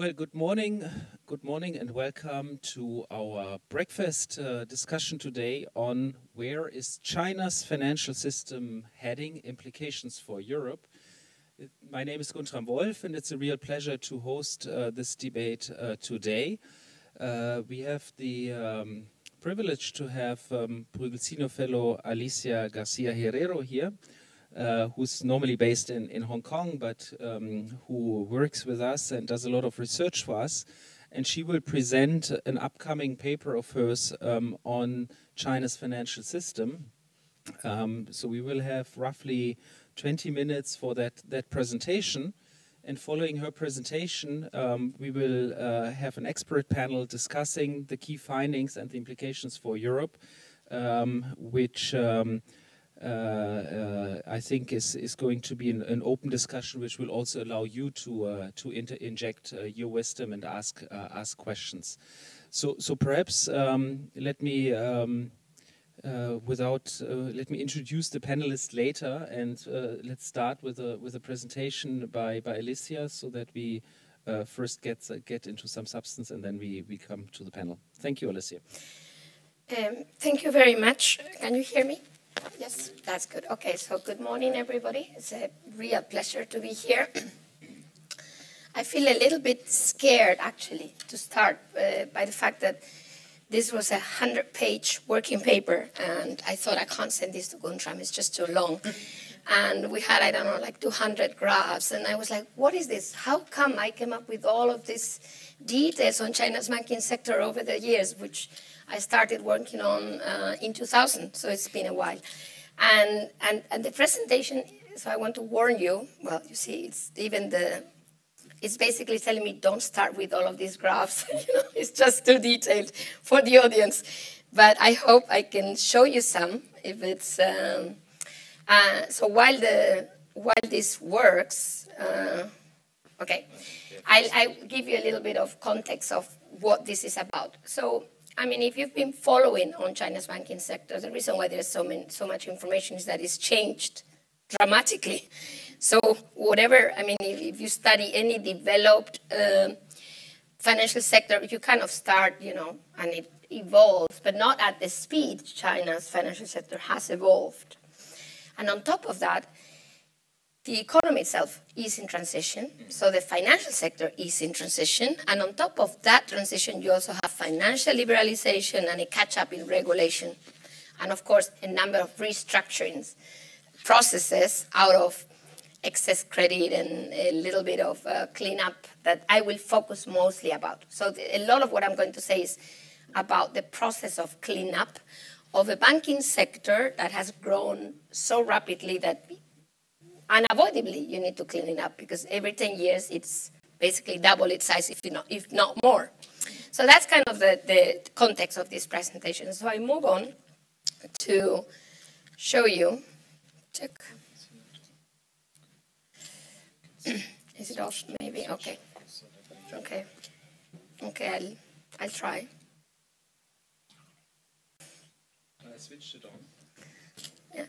Well, good morning. Good morning and welcome to our breakfast uh, discussion today on where is China's financial system heading, implications for Europe. My name is Guntram Wolff and it's a real pleasure to host uh, this debate uh, today. Uh, we have the um, privilege to have um, Bruegel Fellow Alicia Garcia Herrero here uh, who's normally based in, in Hong Kong, but um, who works with us and does a lot of research for us. And she will present an upcoming paper of hers um, on China's financial system. Um, so we will have roughly 20 minutes for that, that presentation. And following her presentation, um, we will uh, have an expert panel discussing the key findings and the implications for Europe, um, which um, I think is is going to be an, an, open discussion, which will also allow you to uh, to inject your wisdom and ask ask questions. So so perhaps um, let me. Um, uh, without uh, let me introduce the panelists later and uh, let's start with a with a presentation by by Alicia so that we first get get into some substance and then we we come to the panel. Thank you, Alicia. Um, thank you very much. Can you hear me? Yes, that's good. Okay, so good morning, everybody. It's a real pleasure to be here. I feel a little bit scared, actually, to start uh, by the fact that this was a 100 page working paper, and I thought I can't send this to Guntram, it's just too long. and we had, I don't know, like 200 graphs, and I was like, what is this? How come I came up with all of these details on China's banking sector over the years, which I started working on uh, in 2000, so it's been a while. And, and, and the presentation, so I want to warn you, well, you see, it's even the, it's basically telling me don't start with all of these graphs. you know, it's just too detailed for the audience. But I hope I can show you some if it's, um, uh, so while the, while this works, uh, okay, I'll, I'll give you a little bit of context of what this is about. So I mean, if you've been following on China's banking sector, the reason why there's so, many, so much information is that it's changed dramatically. So whatever, I mean, if, if you study any developed uh, financial sector, you kind of start, you know, and it evolves, but not at the speed China's financial sector has evolved. And on top of that, the economy itself is in transition, so the financial sector is in transition, and on top of that transition, you also have financial liberalization and a catch up in regulation, and of course, a number of restructurings processes out of excess credit and a little bit of uh, cleanup that I will focus mostly about. So, the, a lot of what I'm going to say is about the process of cleanup of a banking sector that has grown so rapidly that unavoidably you need to clean it up because every 10 years it's basically double its size, if not, if not more. So that's kind of the, the context of this presentation. So I move on to show you. Check. Is it off? Maybe. Okay. Okay. Okay, I'll, I'll try. I switched it on. Yeah.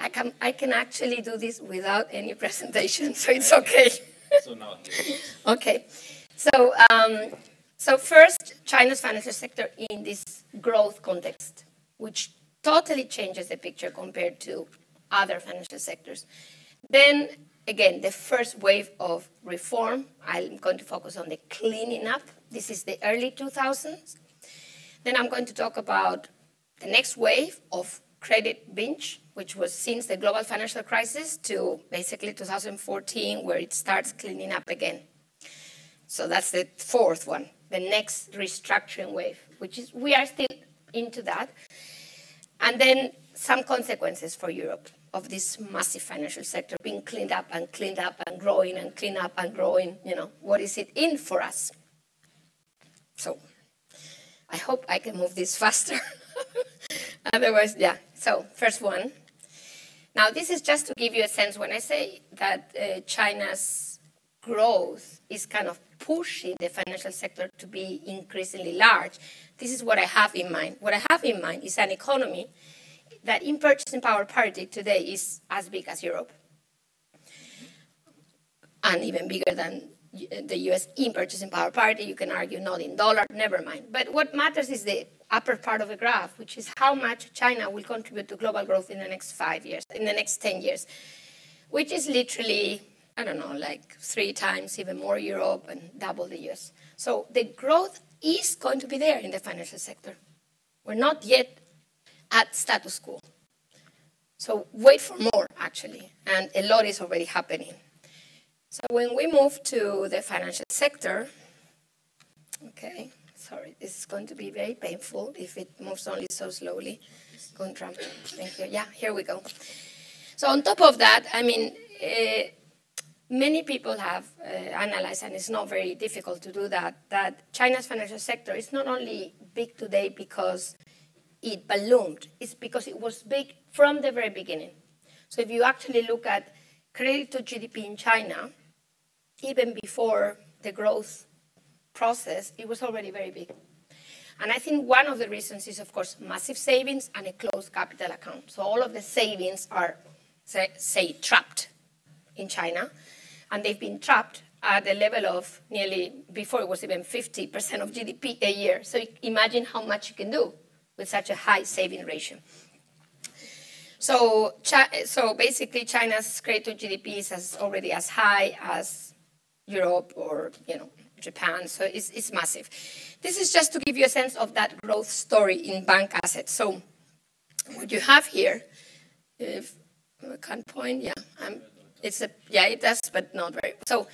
I can, I can actually do this without any presentation, so it's okay. so now. okay. So, um, so first, China's financial sector in this growth context, which totally changes the picture compared to other financial sectors. Then, again, the first wave of reform, I'm going to focus on the cleaning up. This is the early 2000s. Then I'm going to talk about the next wave of credit binge, which was since the global financial crisis to basically 2014, where it starts cleaning up again. So that's the fourth one, the next restructuring wave, which is we are still into that. And then some consequences for Europe of this massive financial sector being cleaned up and cleaned up and growing and cleaned up and growing. You know, what is it in for us? So I hope I can move this faster. Otherwise, yeah. So, first one. Now, this is just to give you a sense when I say that uh, China's growth is kind of pushing the financial sector to be increasingly large. This is what I have in mind. What I have in mind is an economy that, in purchasing power parity today, is as big as Europe and even bigger than the US in purchasing power parity. You can argue not in dollar, never mind. But what matters is the upper part of the graph, which is how much China will contribute to global growth in the next five years, in the next 10 years, which is literally, I don't know, like three times even more Europe and double the US. So the growth is going to be there in the financial sector. We're not yet at status quo. So wait for more, actually, and a lot is already happening. So when we move to the financial sector, okay, sorry, is going to be very painful if it moves only so slowly. Trump, thank you. Yeah, here we go. So on top of that, I mean, uh, many people have uh, analyzed, and it's not very difficult to do that, that China's financial sector is not only big today because it ballooned, it's because it was big from the very beginning. So if you actually look at credit to GDP in China, even before the growth process, it was already very big. And I think one of the reasons is, of course, massive savings and a closed capital account. So all of the savings are, say, say trapped in China, and they've been trapped at the level of nearly, before it was even 50% of GDP a year. So imagine how much you can do with such a high saving ratio. So, so basically, China's credit to GDP is as already as high as Europe or you know Japan. So it's, it's massive. This is just to give you a sense of that growth story in bank assets. So what you have here, if I can't point, yeah, I'm, it's a yeah it does, but not very. So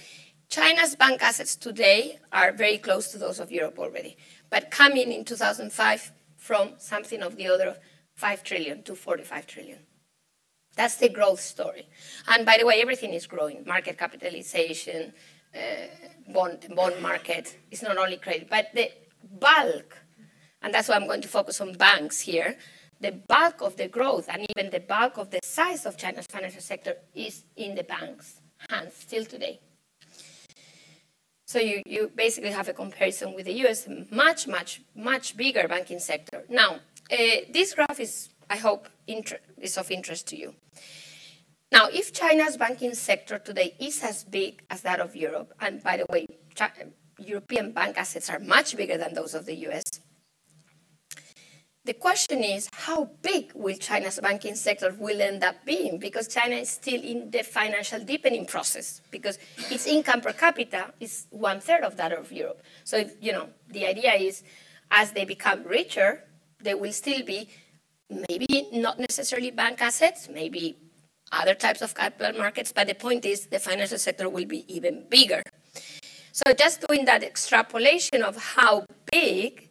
China's bank assets today are very close to those of Europe already, but coming in 2005 from something of the order of 5 trillion to 45 trillion. That's the growth story. And by the way, everything is growing market capitalization, uh, bond, bond market is not only credit, but the bulk, and that's why I'm going to focus on banks here, the bulk of the growth and even the bulk of the size of China's financial sector is in the banks' hands still today. So you, you basically have a comparison with the US, much, much, much bigger banking sector. Now, uh, this graph is, I hope, is of interest to you. Now, if China's banking sector today is as big as that of Europe, and by the way, European bank assets are much bigger than those of the US, the question is how big will China's banking sector will end up being because China is still in the financial deepening process because its income per capita is one third of that of Europe. So if, you know the idea is as they become richer, they will still be maybe not necessarily bank assets, maybe other types of capital markets, but the point is the financial sector will be even bigger. So just doing that extrapolation of how big,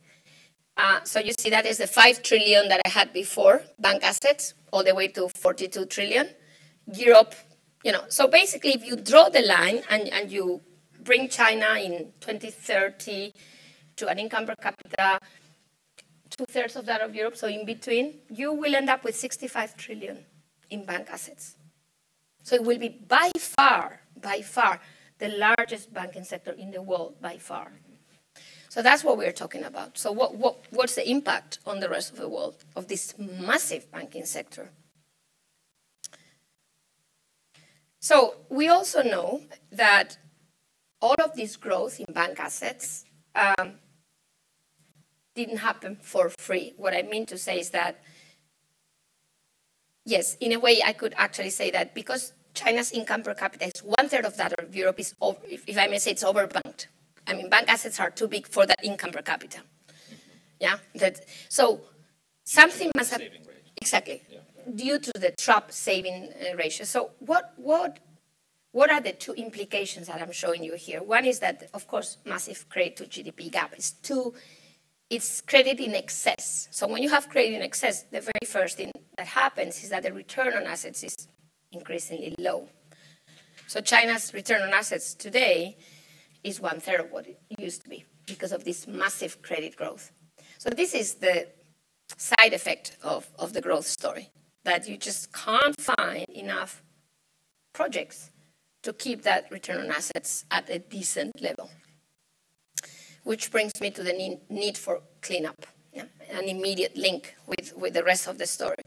uh, so you see that is the 5 trillion that I had before, bank assets, all the way to 42 trillion. Europe, you know, so basically if you draw the line and, and you bring China in 2030 to an income per capita two thirds of that of Europe, so in between, you will end up with 65 trillion in bank assets. So it will be by far, by far, the largest banking sector in the world, by far. So that's what we're talking about. So, what, what, what's the impact on the rest of the world of this massive banking sector? So, we also know that all of this growth in bank assets um, didn't happen for free. What I mean to say is that yes, in a way, I could actually say that because China's income per capita is one third of that of Europe, is over, if, if I may say, it's overbanked. I mean, bank assets are too big for that income per capita. Yeah, that so something must have exactly yeah. due to the trap saving uh, ratio. So what what what are the two implications that I'm showing you here? One is that, of course, massive credit to GDP gap is too it's credit in excess. So when you have credit in excess, the very first thing that happens is that the return on assets is increasingly low. So China's return on assets today is one third of what it used to be because of this massive credit growth. So this is the side effect of, of the growth story that you just can't find enough projects to keep that return on assets at a decent level which brings me to the need for cleanup, yeah, an immediate link with, with the rest of the story.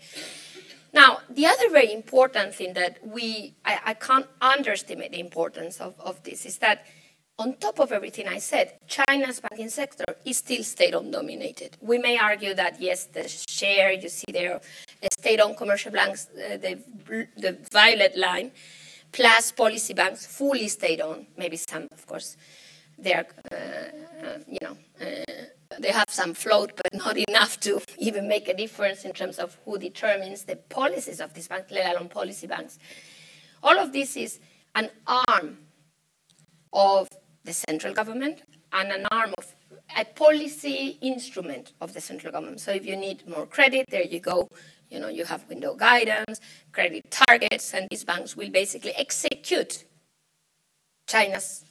Now, the other very important thing that we, I, I can't underestimate the importance of, of this, is that on top of everything I said, China's banking sector is still state-owned dominated. We may argue that yes, the share you see there, state-owned commercial banks, uh, the, the violet line, plus policy banks, fully state-owned. Maybe some, of course, they are, uh, you know, uh, they have some float, but not enough to even make a difference in terms of who determines the policies of these banks, let alone policy banks. All of this is an arm of the central government and an arm of a policy instrument of the central government. So if you need more credit, there you go. You know, you have window guidance, credit targets, and these banks will basically execute China's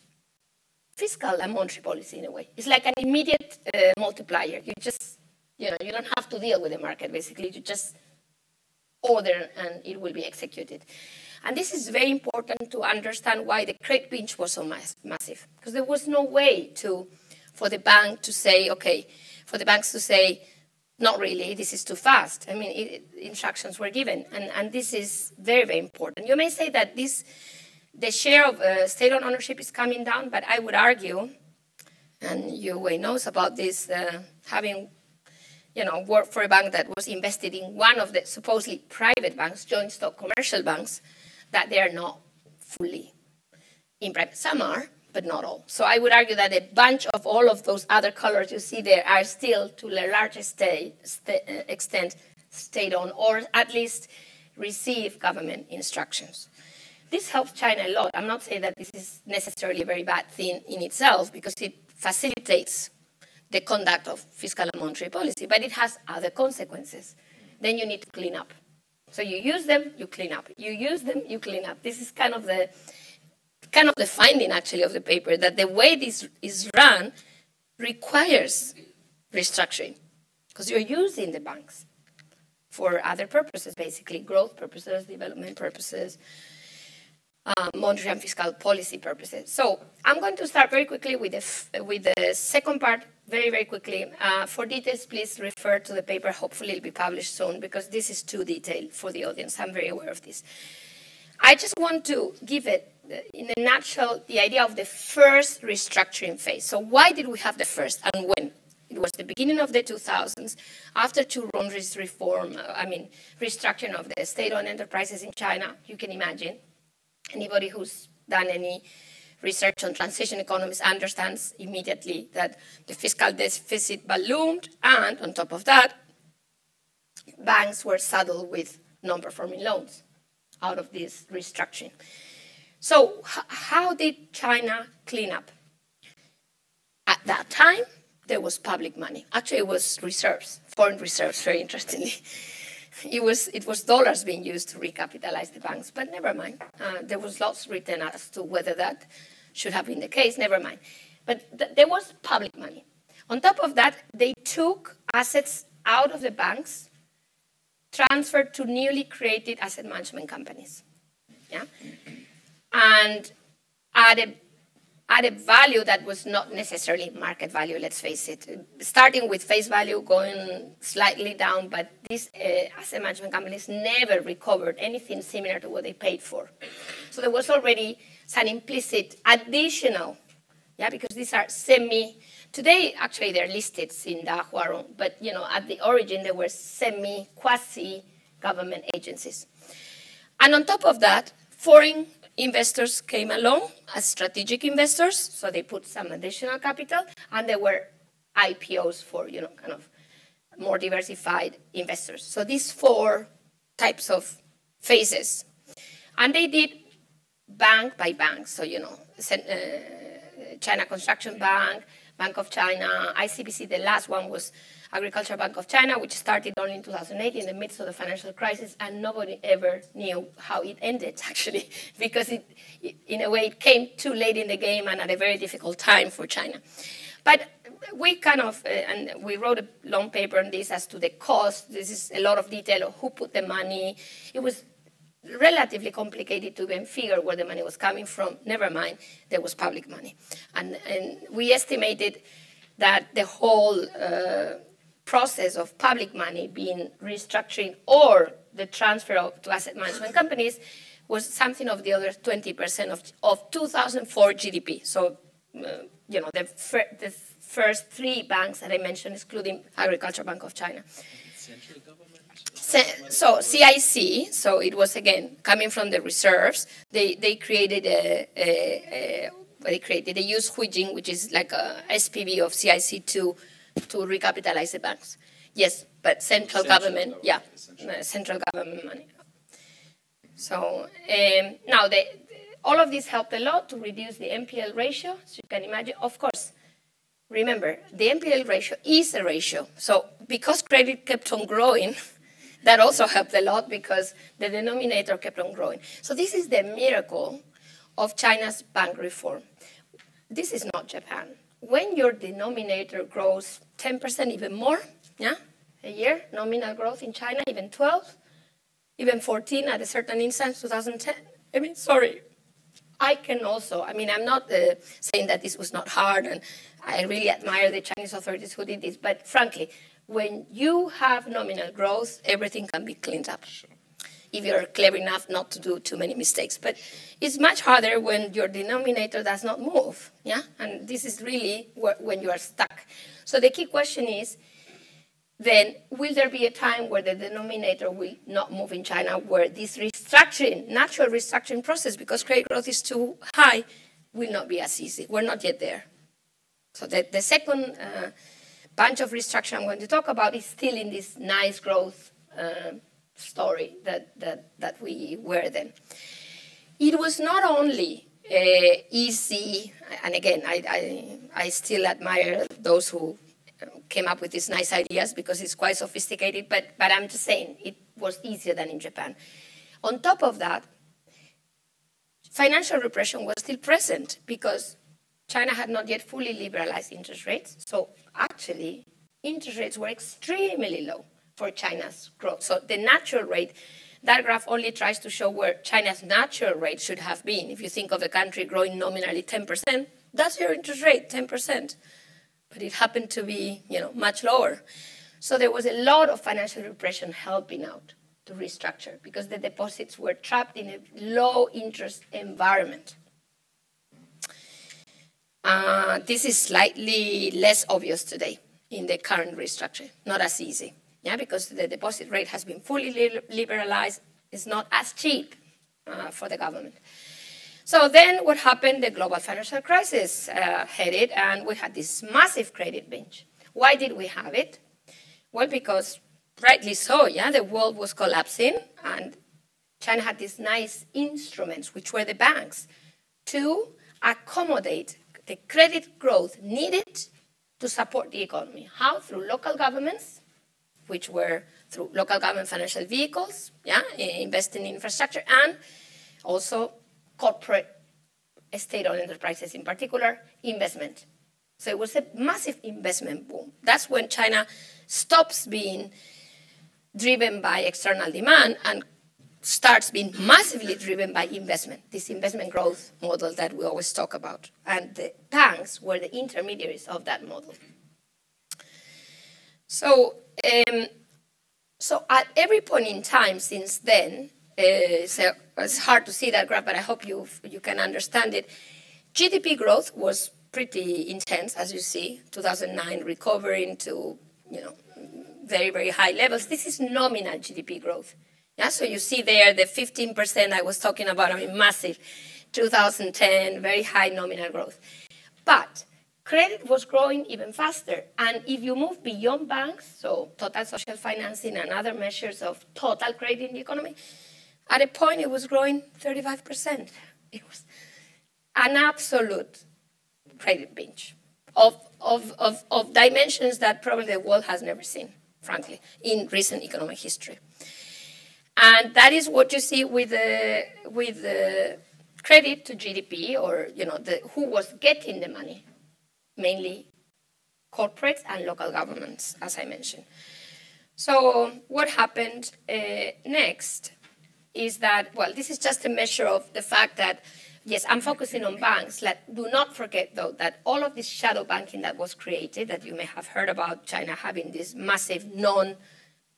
fiscal and monetary policy in a way. It's like an immediate uh, multiplier. You just, you know, you don't have to deal with the market. Basically, you just order and it will be executed. And this is very important to understand why the credit binge was so mass- massive, because there was no way to, for the bank to say, okay, for the banks to say, not really, this is too fast. I mean, it, instructions were given, and, and this is very, very important. You may say that this, the share of uh, state-owned ownership is coming down, but I would argue, and Yue knows about this, uh, having you know, worked for a bank that was invested in one of the supposedly private banks, joint stock commercial banks, that they are not fully in private. Some are, but not all. So I would argue that a bunch of all of those other colors you see there are still, to a large state, st- uh, extent, state-owned, or at least receive government instructions. This helps China a lot. I'm not saying that this is necessarily a very bad thing in itself, because it facilitates the conduct of fiscal and monetary policy, but it has other consequences. Then you need to clean up. So you use them, you clean up. You use them, you clean up. This is kind of the kind of the finding actually of the paper that the way this is run requires restructuring because you're using the banks for other purposes, basically growth purposes, development purposes, um, monetary and fiscal policy purposes. So I'm going to start very quickly with the, f- with the second part, very, very quickly. Uh, for details, please refer to the paper. Hopefully, it'll be published soon because this is too detailed for the audience. I'm very aware of this. I just want to give it, uh, in a nutshell, the idea of the first restructuring phase. So, why did we have the first and when? It was the beginning of the 2000s, after Zhu Rongji's reform, uh, I mean, restructuring of the state owned enterprises in China, you can imagine Anybody who's done any research on transition economies understands immediately that the fiscal deficit ballooned, and on top of that, banks were saddled with non performing loans out of this restructuring. So, how did China clean up? At that time, there was public money. Actually, it was reserves, foreign reserves, very interestingly it was it was dollars being used to recapitalize the banks. But never mind. Uh, there was lots written as to whether that should have been the case. Never mind. But th- there was public money. On top of that, they took assets out of the banks, transferred to newly created asset management companies. Yeah, and added added value that was not necessarily market value, let's face it. Starting with face value, going slightly down, but these uh, asset management companies never recovered anything similar to what they paid for. So there was already some implicit additional, yeah, because these are semi. Today, actually, they're listed in the Huarong, but you know, at the origin, they were semi quasi government agencies. And on top of that, foreign investors came along as strategic investors, so they put some additional capital, and there were IPOs for you know kind of more diversified investors. So these four types of phases, and they did bank by bank. So you know, uh, China Construction Bank, Bank of China, ICBC. The last one was Agricultural Bank of China, which started only in 2008 in the midst of the financial crisis, and nobody ever knew how it ended, actually, because it, it, in a way, it came too late in the game and at a very difficult time for China. But we kind of, uh, and we wrote a long paper on this as to the cost. This is a lot of detail of who put the money. It was relatively complicated to even figure where the money was coming from. Never mind, there was public money. And, and we estimated that the whole uh, process of public money being restructuring or the transfer of, to asset management companies was something of the other 20% of, of 2004 GDP. So uh, you know, the, fir- the first three banks that I mentioned, excluding Agricultural Bank of China. Central government? So CIC, so it was again coming from the reserves. They they created a, a, a they created they used Huijin, which is like a SPV of CIC to to recapitalize the banks. Yes, but central, Central government, government, yeah, essentially. uh, central government money. So um, now the, all of this helped a lot to reduce the NPL ratio. So you can imagine, of course, remember the NPL ratio is a ratio. So because credit kept on growing, that also helped a lot because the denominator kept on growing. So this is the miracle of China's bank reform. This is not Japan. When your denominator grows 10% even more, yeah, a year, nominal growth in China, even 12, even 14 at a certain instance, 2010. I mean, sorry. I can also, I mean, I'm not uh, saying that this was not hard, and I really admire the Chinese authorities who did this, but frankly, when you have nominal growth, everything can be cleaned up. If you're clever enough not to do too many mistakes. But it's much harder when your denominator does not move, yeah? And this is really wh- when you are stuck. So the key question is, then will there be a time where the denominator will not move in China, where this restructuring, natural restructuring process, because credit growth is too high, will not be as easy? We're not yet there. So the, the second uh, bunch of restructuring I'm going to talk about is still in this nice growth uh, story that, that, that we were then. It was not only uh, easy, and again, I, I, I still admire those who came up with these nice ideas because it's quite sophisticated, but, but I'm just saying it was easier than in Japan. On top of that, financial repression was still present because China had not yet fully liberalized interest rates. So actually, interest rates were extremely low for China's growth. So the natural rate, that graph only tries to show where China's natural rate should have been. If you think of a country growing nominally 10%, that's your interest rate, 10% but it happened to be you know much lower. So there was a lot of financial repression helping out to restructure because the deposits were trapped in a low interest environment. Uh, this is slightly less obvious today in the current restructure. Not as easy yeah because the deposit rate has been fully liberalized it's not as cheap uh, for the government so then what happened? The global financial crisis uh, headed, and we had this massive credit binge. Why did we have it? Well, because rightly so, yeah, the world was collapsing, and China had these nice instruments, which were the banks, to accommodate the credit growth needed to support the economy. How? Through local governments, which were through local government financial vehicles, yeah, investing in infrastructure, and also corporate state-owned enterprises in particular, investment. So it was a massive investment boom. That's when China stops being driven by external demand and starts being massively driven by investment, this investment growth model that we always talk about. And the banks were the intermediaries of that model. So, um, so at every point in time since then, uh, so it's hard to see that graph, but I hope you you can understand it. GDP growth was pretty intense, as you see. 2009 recovering to you know very very high levels. This is nominal GDP growth. Yeah, so you see there the 15% I was talking about. I mean, massive. 2010, very high nominal growth. But credit was growing even faster. And if you move beyond banks, so total social financing and other measures of total credit in the economy, at a point, it was growing 35%. It was an absolute credit binge of, of, of, of dimensions that probably the world has never seen, frankly, in recent economic history. And that is what you see with the, with the credit to GDP, or you know, the, who was getting the money, mainly corporates and local governments, as I mentioned. So what happened uh, next? is that, well, this is just a measure of the fact that, yes, I'm focusing on banks. Let, do not forget, though, that all of this shadow banking that was created, that you may have heard about China having this massive non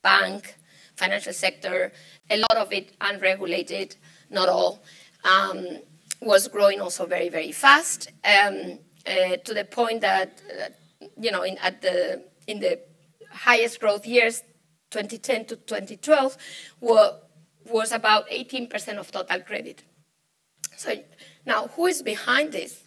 bank financial sector, a lot of it unregulated, not all, um, was growing also very, very fast. Um, uh, to the point that, uh, you know, in, at the, in the highest growth years, 2010 to 2012, were, was about 18% of total credit. So now, who is behind this?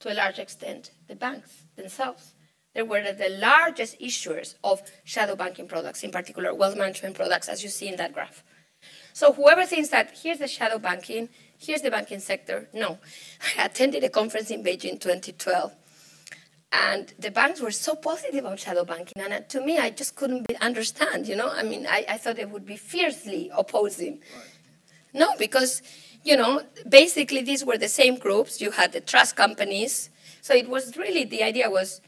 To a large extent, the banks themselves. They were the largest issuers of shadow banking products, in particular wealth management products, as you see in that graph. So whoever thinks that here's the shadow banking, here's the banking sector, no. I attended a conference in Beijing 2012, and the banks were so positive about shadow banking, and uh, to me, I just couldn't understand. You know, I mean, I, I thought they would be fiercely opposing. Right. No, because you know, basically these were the same groups. You had the trust companies, so it was really the idea was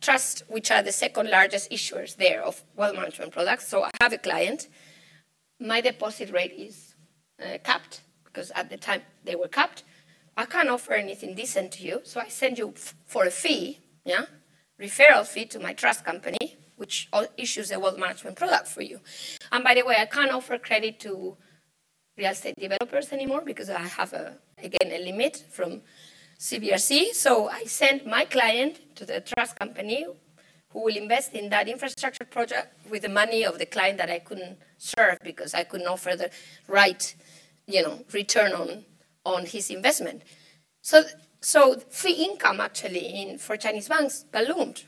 trust, which are the second largest issuers there of wealth management products. So I have a client my deposit rate is uh, capped because at the time they were capped. I can't offer anything decent to you, so I send you f- for a fee, yeah, referral fee to my trust company, which issues a wealth management product for you. And by the way, I can't offer credit to real estate developers anymore because I have a again a limit from CBRC. So I send my client to the trust company who will invest in that infrastructure project with the money of the client that I couldn't serve because I couldn't offer the right, you know, return on, on his investment. So, so fee income actually in, for Chinese banks ballooned.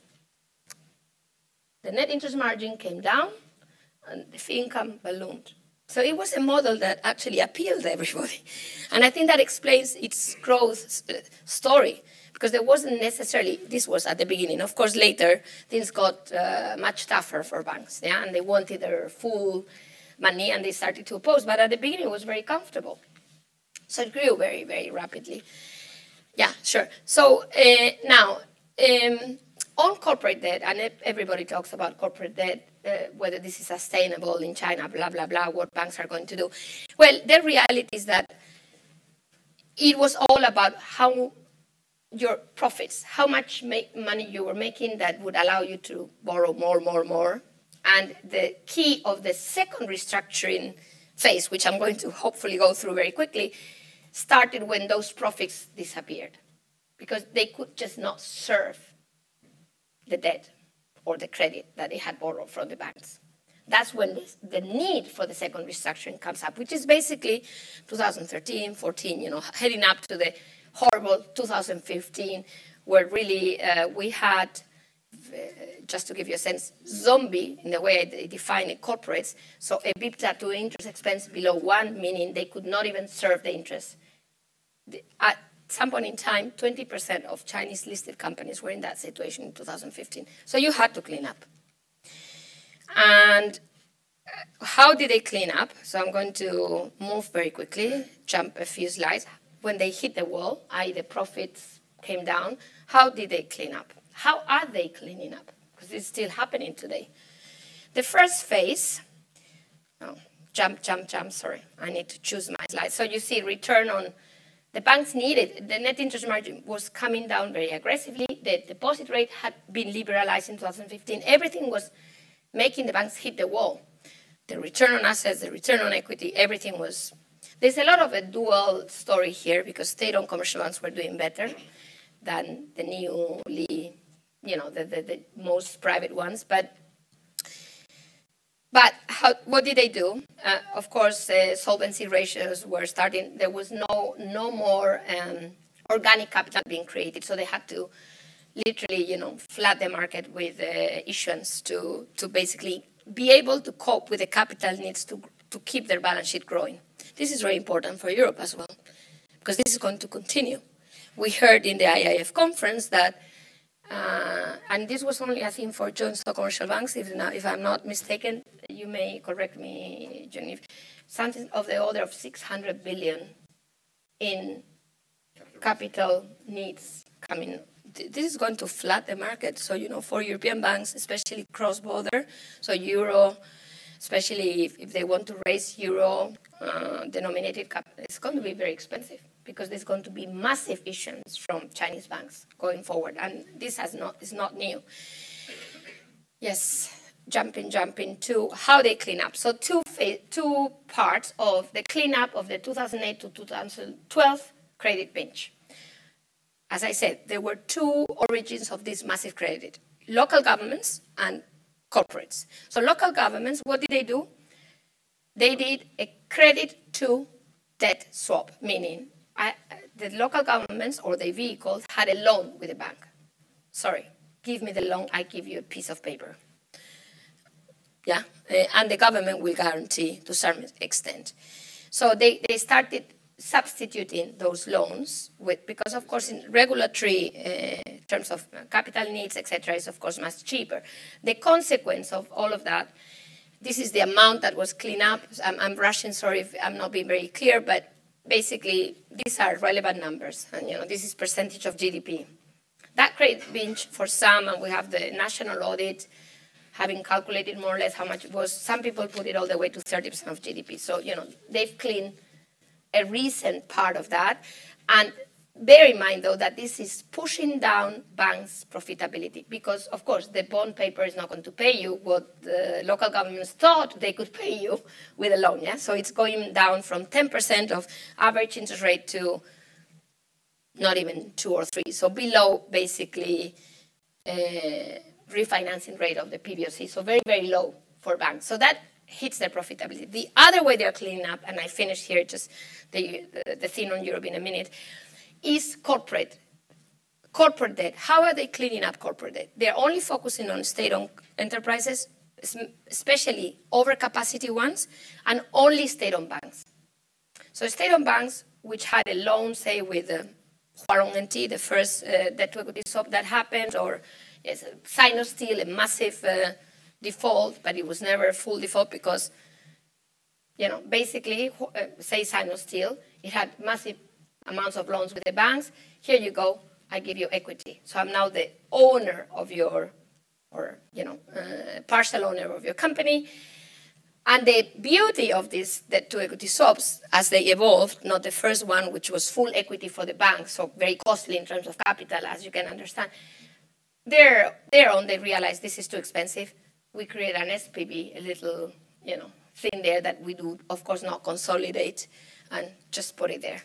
The net interest margin came down and the fee income ballooned. So it was a model that actually appealed to everybody. And I think that explains its growth uh, story because there wasn't necessarily this was at the beginning of course later things got uh, much tougher for banks yeah and they wanted their full money and they started to oppose but at the beginning it was very comfortable. So it grew very very rapidly. Yeah sure. So uh, now um, on corporate debt and everybody talks about corporate debt uh, whether this is sustainable in china blah blah blah what banks are going to do. Well the reality is that it was all about how your profits, how much money you were making that would allow you to borrow more, more, more. And the key of the second restructuring phase, which I'm going to hopefully go through very quickly, started when those profits disappeared because they could just not serve the debt or the credit that they had borrowed from the banks. That's when the need for the second restructuring comes up, which is basically 2013, 14, you know, heading up to the horrible 2015, where really uh, we had, just to give you a sense, zombie in the way they define it, corporates. So EBITDA to interest expense below one, meaning they could not even serve the interest. The, at some point in time, 20% of Chinese listed companies were in that situation in 2015. So you had to clean up. And uh, how did they clean up? So I'm going to move very quickly, jump a few slides when they hit the wall, i.e., the profits came down, how did they clean up? How are they cleaning up? Because it's still happening today. The first phase, oh, jump, jump, jump, sorry, I need to choose my slide. So you see return on the banks needed, the net interest margin was coming down very aggressively. The deposit rate had been liberalized in 2015. Everything was making the banks hit the wall. The return on assets, the return on equity, everything was there's a lot of a dual story here because state-owned commercial banks were doing better than the newly, you know, the, the, the most private ones. But but how, what did they do? Uh, of course, uh, solvency ratios were starting. There was no no more um, organic capital being created, so they had to literally, you know, flood the market with uh, issuance to to basically be able to cope with the capital needs to to keep their balance sheet growing. This is very important for Europe as well, because this is going to continue. We heard in the IIF conference that, uh, and this was only, I think, for joint stock commercial banks, if, not, if I'm not mistaken, you may correct me, Jenny, something of the order of 600 billion in capital needs coming. This is going to flood the market. So, you know, for European banks, especially cross border, so euro, especially if, if they want to raise euro uh, denominated capital, it's going to be very expensive because there's going to be massive issuance from Chinese banks going forward, and this has not is not new. Yes, jumping, jumping to how they clean up. So two two parts of the cleanup of the 2008 to 2012 credit binge. as I said, there were two origins of this massive credit local governments and corporates. So, local governments, what did they do? They did a credit to debt swap, meaning I, the local governments or the vehicles had a loan with the bank. Sorry, give me the loan, I give you a piece of paper. Yeah, and the government will guarantee to some extent. So they, they started substituting those loans with, because of course in regulatory uh, terms of capital needs, etc., is of course much cheaper. The consequence of all of that, this is the amount that was cleaned up. I'm, I'm rushing, sorry if I'm not being very clear, but basically these are relevant numbers, and you know this is percentage of GDP. That credit binge for some, and we have the national audit having calculated more or less how much it was. Some people put it all the way to 30% of GDP. So you know they've cleaned a recent part of that, and Bear in mind, though, that this is pushing down banks' profitability because, of course, the bond paper is not going to pay you what the local governments thought they could pay you with a loan. Yeah, so it's going down from 10% of average interest rate to not even two or three, so below basically uh, refinancing rate of the PBOC. So very very low for banks. So that hits their profitability. The other way they're cleaning up, and I finish here just the, the, the thing on Europe in a minute is corporate. Corporate debt. How are they cleaning up corporate debt? They're only focusing on state owned enterprises, especially overcapacity ones, and only state owned banks. So, state owned banks, which had a loan, say, with uh, Huarong NT, the first uh, debt to equity swap that happened, or yes, Sinosteel, a massive uh, default, but it was never a full default because, you know, basically, uh, say Sinosteel, it had massive amounts of loans with the banks. Here you go, I give you equity. So I'm now the owner of your, or you know, uh, partial owner of your company. And the beauty of this, the two equity swaps, as they evolved, not the first one, which was full equity for the bank, so very costly in terms of capital, as you can understand. There, there on, they realized this is too expensive. We create an SPV, a little, you know, thing there that we do, of course, not consolidate and just put it there.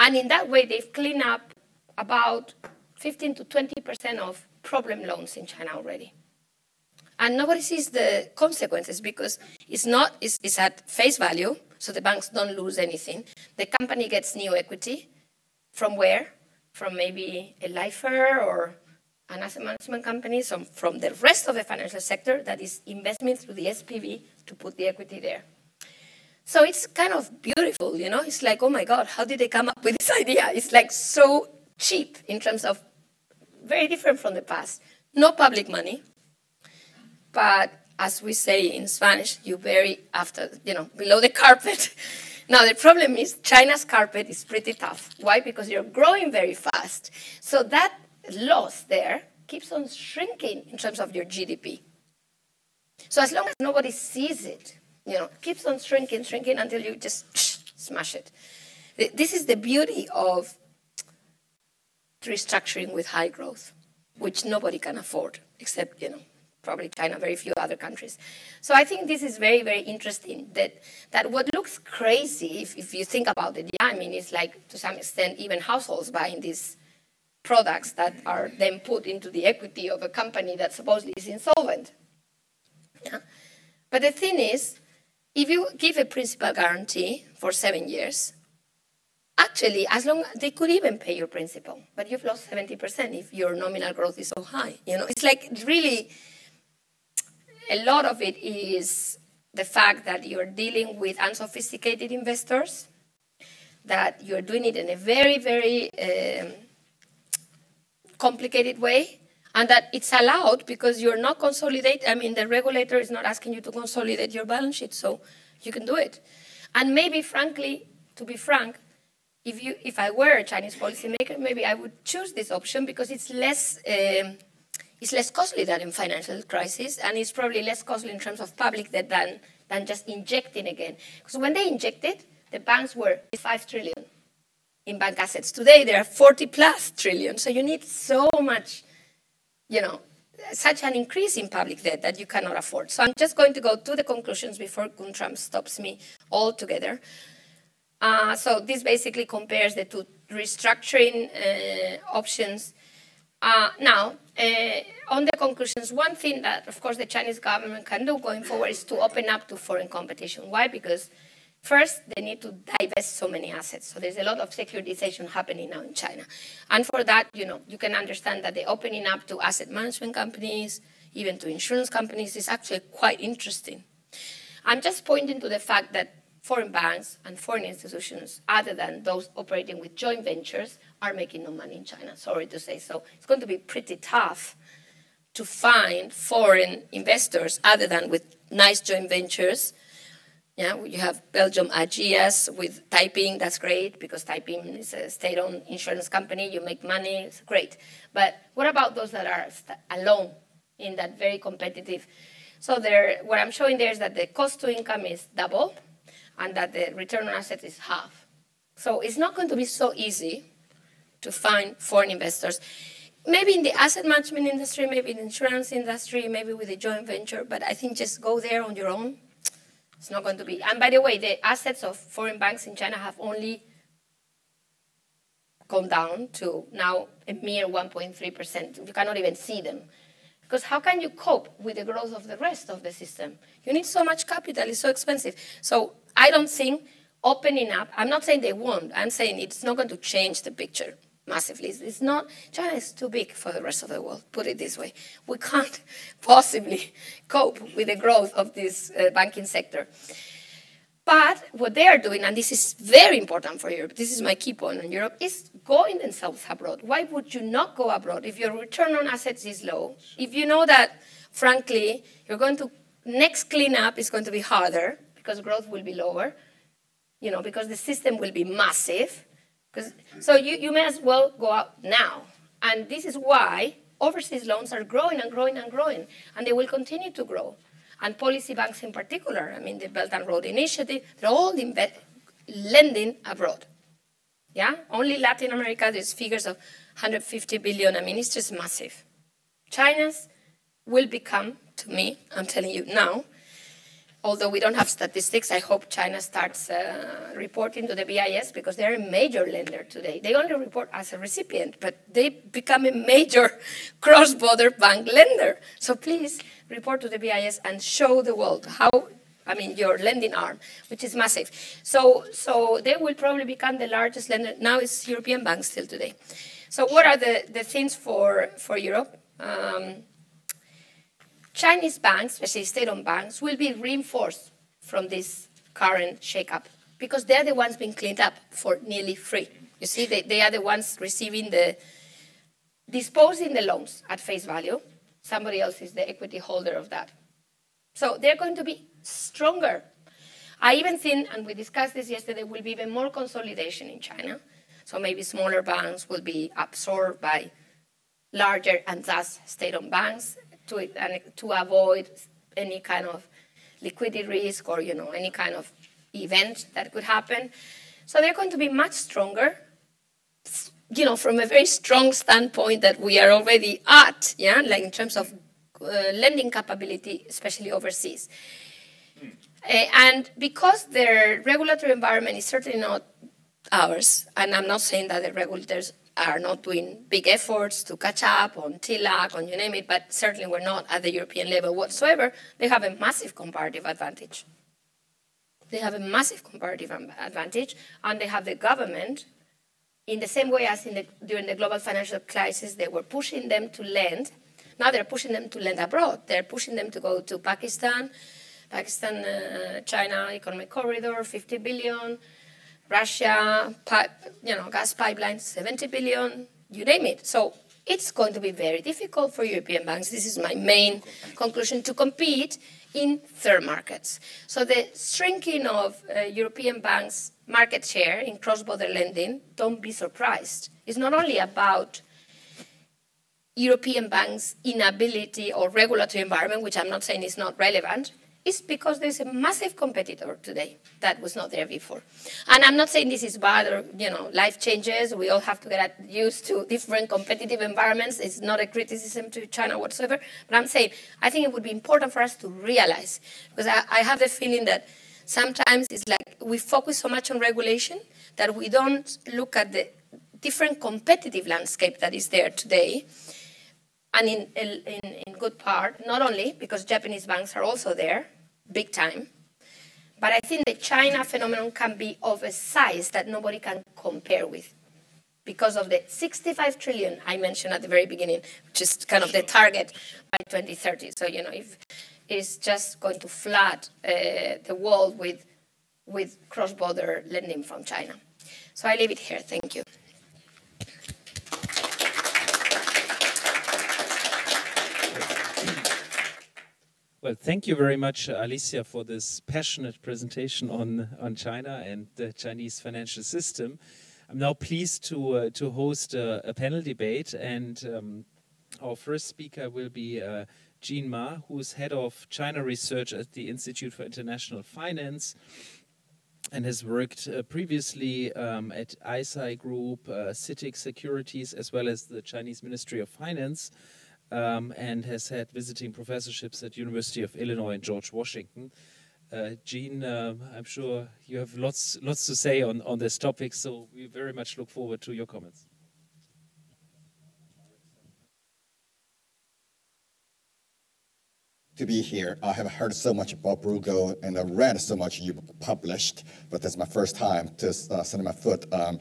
And in that way, they've cleaned up about 15 to 20% of problem loans in China already. And nobody sees the consequences because it's not, it's, it's at face value, so the banks don't lose anything. The company gets new equity. From where? From maybe a lifer or an asset management company, from the rest of the financial sector that is investing through the SPV to put the equity there. So it's kind of beautiful, you know? It's like, oh my God, how did they come up with this idea? It's like so cheap in terms of very different from the past. No public money, but as we say in Spanish, you bury after, you know, below the carpet. now the problem is China's carpet is pretty tough. Why? Because you're growing very fast. So that loss there keeps on shrinking in terms of your GDP. So as long as nobody sees it, you know, keeps on shrinking, shrinking until you just smash it. This is the beauty of restructuring with high growth, which nobody can afford except, you know, probably China, very few other countries. So I think this is very, very interesting that, that what looks crazy, if, if you think about it, yeah, I mean, it's like to some extent even households buying these products that are then put into the equity of a company that supposedly is insolvent. Yeah? But the thing is, if you give a principal guarantee for seven years, actually, as long as they could even pay your principal, but you've lost 70% if your nominal growth is so high. You know, it's like really a lot of it is the fact that you're dealing with unsophisticated investors, that you're doing it in a very, very um, complicated way, and that it's allowed because you're not consolidate. I mean, the regulator is not asking you to consolidate your balance sheet, so you can do it. And maybe, frankly, to be frank, if you, if I were a Chinese policymaker, maybe I would choose this option because it's less, um, it's less costly than in financial crisis, and it's probably less costly in terms of public debt than than just injecting again. Because when they injected, the banks were five trillion in bank assets. Today, they are 40 plus trillion. So you need so much you know, such an increase in public debt that you cannot afford. So I'm just going to go to the conclusions before Guntram stops me altogether. Uh, so this basically compares the two restructuring uh, options. Uh, now, uh, on the conclusions, one thing that, of course, the Chinese government can do going forward is to open up to foreign competition. Why? Because First, they need to divest so many assets. So there's a lot of securitization happening now in China. And for that, you know, you can understand that the opening up to asset management companies, even to insurance companies, is actually quite interesting. I'm just pointing to the fact that foreign banks and foreign institutions, other than those operating with joint ventures, are making no money in China. Sorry to say so. It's going to be pretty tough to find foreign investors other than with nice joint ventures yeah, you have Belgium Ageas with Taiping, That's great because Taiping is a state-owned insurance company. You make money. It's great. But what about those that are alone in that very competitive? So there, what I'm showing there is that the cost to income is double, and that the return on assets is half. So it's not going to be so easy to find foreign investors. Maybe in the asset management industry, maybe in the insurance industry, maybe with a joint venture. But I think just go there on your own it's not going to be. And by the way, the assets of foreign banks in China have only gone down to now a mere 1.3%. You cannot even see them. Because how can you cope with the growth of the rest of the system? You need so much capital, it's so expensive. So I don't think opening up, I'm not saying they won't, I'm saying it's not going to change the picture massively. It's not, China is too big for the rest of the world, put it this way. We can't possibly cope with the growth of this uh, banking sector. But what they are doing, and this is very important for Europe, this is my key point on Europe, is going themselves abroad. Why would you not go abroad if your return on assets is low? If you know that, frankly, you're going to, next cleanup is going to be harder because growth will be lower, you know, because the system will be massive so you, you may as well go out now. And this is why overseas loans are growing and growing and growing, and they will continue to grow. And policy banks in particular, I mean, the Belt and Road Initiative, they're all lending abroad. Yeah? Only Latin America, there's figures of 150 billion. I mean, it's just massive. China's will become, to me, I'm telling you now, although we don't have statistics, I hope China starts uh, reporting to the BIS because they're a major lender today. They only report as a recipient, but they become a major cross border bank lender. So please report to the BIS and show the world how. I mean, your lending arm, which is massive. So, so they will probably become the largest lender. Now it's European banks still today. So, what are the, the things for, for Europe? Um, Chinese banks, especially state-owned banks, will be reinforced from this current shakeup because they're the ones being cleaned up for nearly free. You see, they, they are the ones receiving the, disposing the loans at face value. Somebody else is the equity holder of that. So they're going to be stronger. I even think, and we discussed this yesterday, will be even more consolidation in China. So maybe smaller banks will be absorbed by larger and thus state-owned banks to, it, and to avoid any kind of liquidity risk or you know any kind of event that could happen. So they're going to be much stronger, you know, from a very strong standpoint that we are already at, yeah, like in terms of uh, lending capability, especially overseas. Uh, and because their regulatory environment is certainly not ours, and I'm not saying that the regulators are not doing big efforts to catch up on TLAC, on you name it, but certainly we're not at the European level whatsoever, they have a massive comparative advantage. They have a massive comparative advantage, and they have the government, in the same way as the, during the global financial crisis, they were pushing them to lend. Now they're pushing them to lend abroad. They're pushing them to go to Pakistan, Pakistan, uh, China economic corridor, 50 billion Russia, you know, gas pipelines, 70 billion, you name it. So it's going to be very difficult for European banks. This is my main conclusion to compete in third markets. So the shrinking of uh, European banks' market share in cross-border lending, don't be surprised. It's not only about European banks' inability or regulatory environment, which I'm not saying is not relevant, is because there's a massive competitor today that was not there before. And I'm not saying this is bad or, you know, life changes. We all have to get used to different competitive environments. It's not a criticism to China whatsoever. But I'm saying I think it would be important for us to realize, because I, I have the feeling that sometimes it's like we focus so much on regulation that we don't look at the different competitive landscape that is there today. And in, in, in good part, not only because Japanese banks are also there, big time, but I think the China phenomenon can be of a size that nobody can compare with because of the 65 trillion I mentioned at the very beginning, which is kind of the target by 2030. So, you know, if it's just going to flood uh, the world with, with cross-border lending from China. So I leave it here. Thank you. Well, thank you very much, Alicia, for this passionate presentation on, on China and the Chinese financial system. I'm now pleased to, uh, to host a, panel debate, and um, our first speaker will be uh, Gene Ma, who is head of China research at the Institute for International Finance and has worked uh, previously um, at Eurasia Group, uh, CITIC Securities, as well as the Chinese Ministry of Finance um, and has had visiting professorships at University of Illinois and George Washington. Uh, Gene, uh, I'm sure you have lots lots to say on, on this topic, so we very much look forward to your comments. To be here, I have heard so much about Bruegel and I read so much you published, but that's my first time to uh, set my foot um,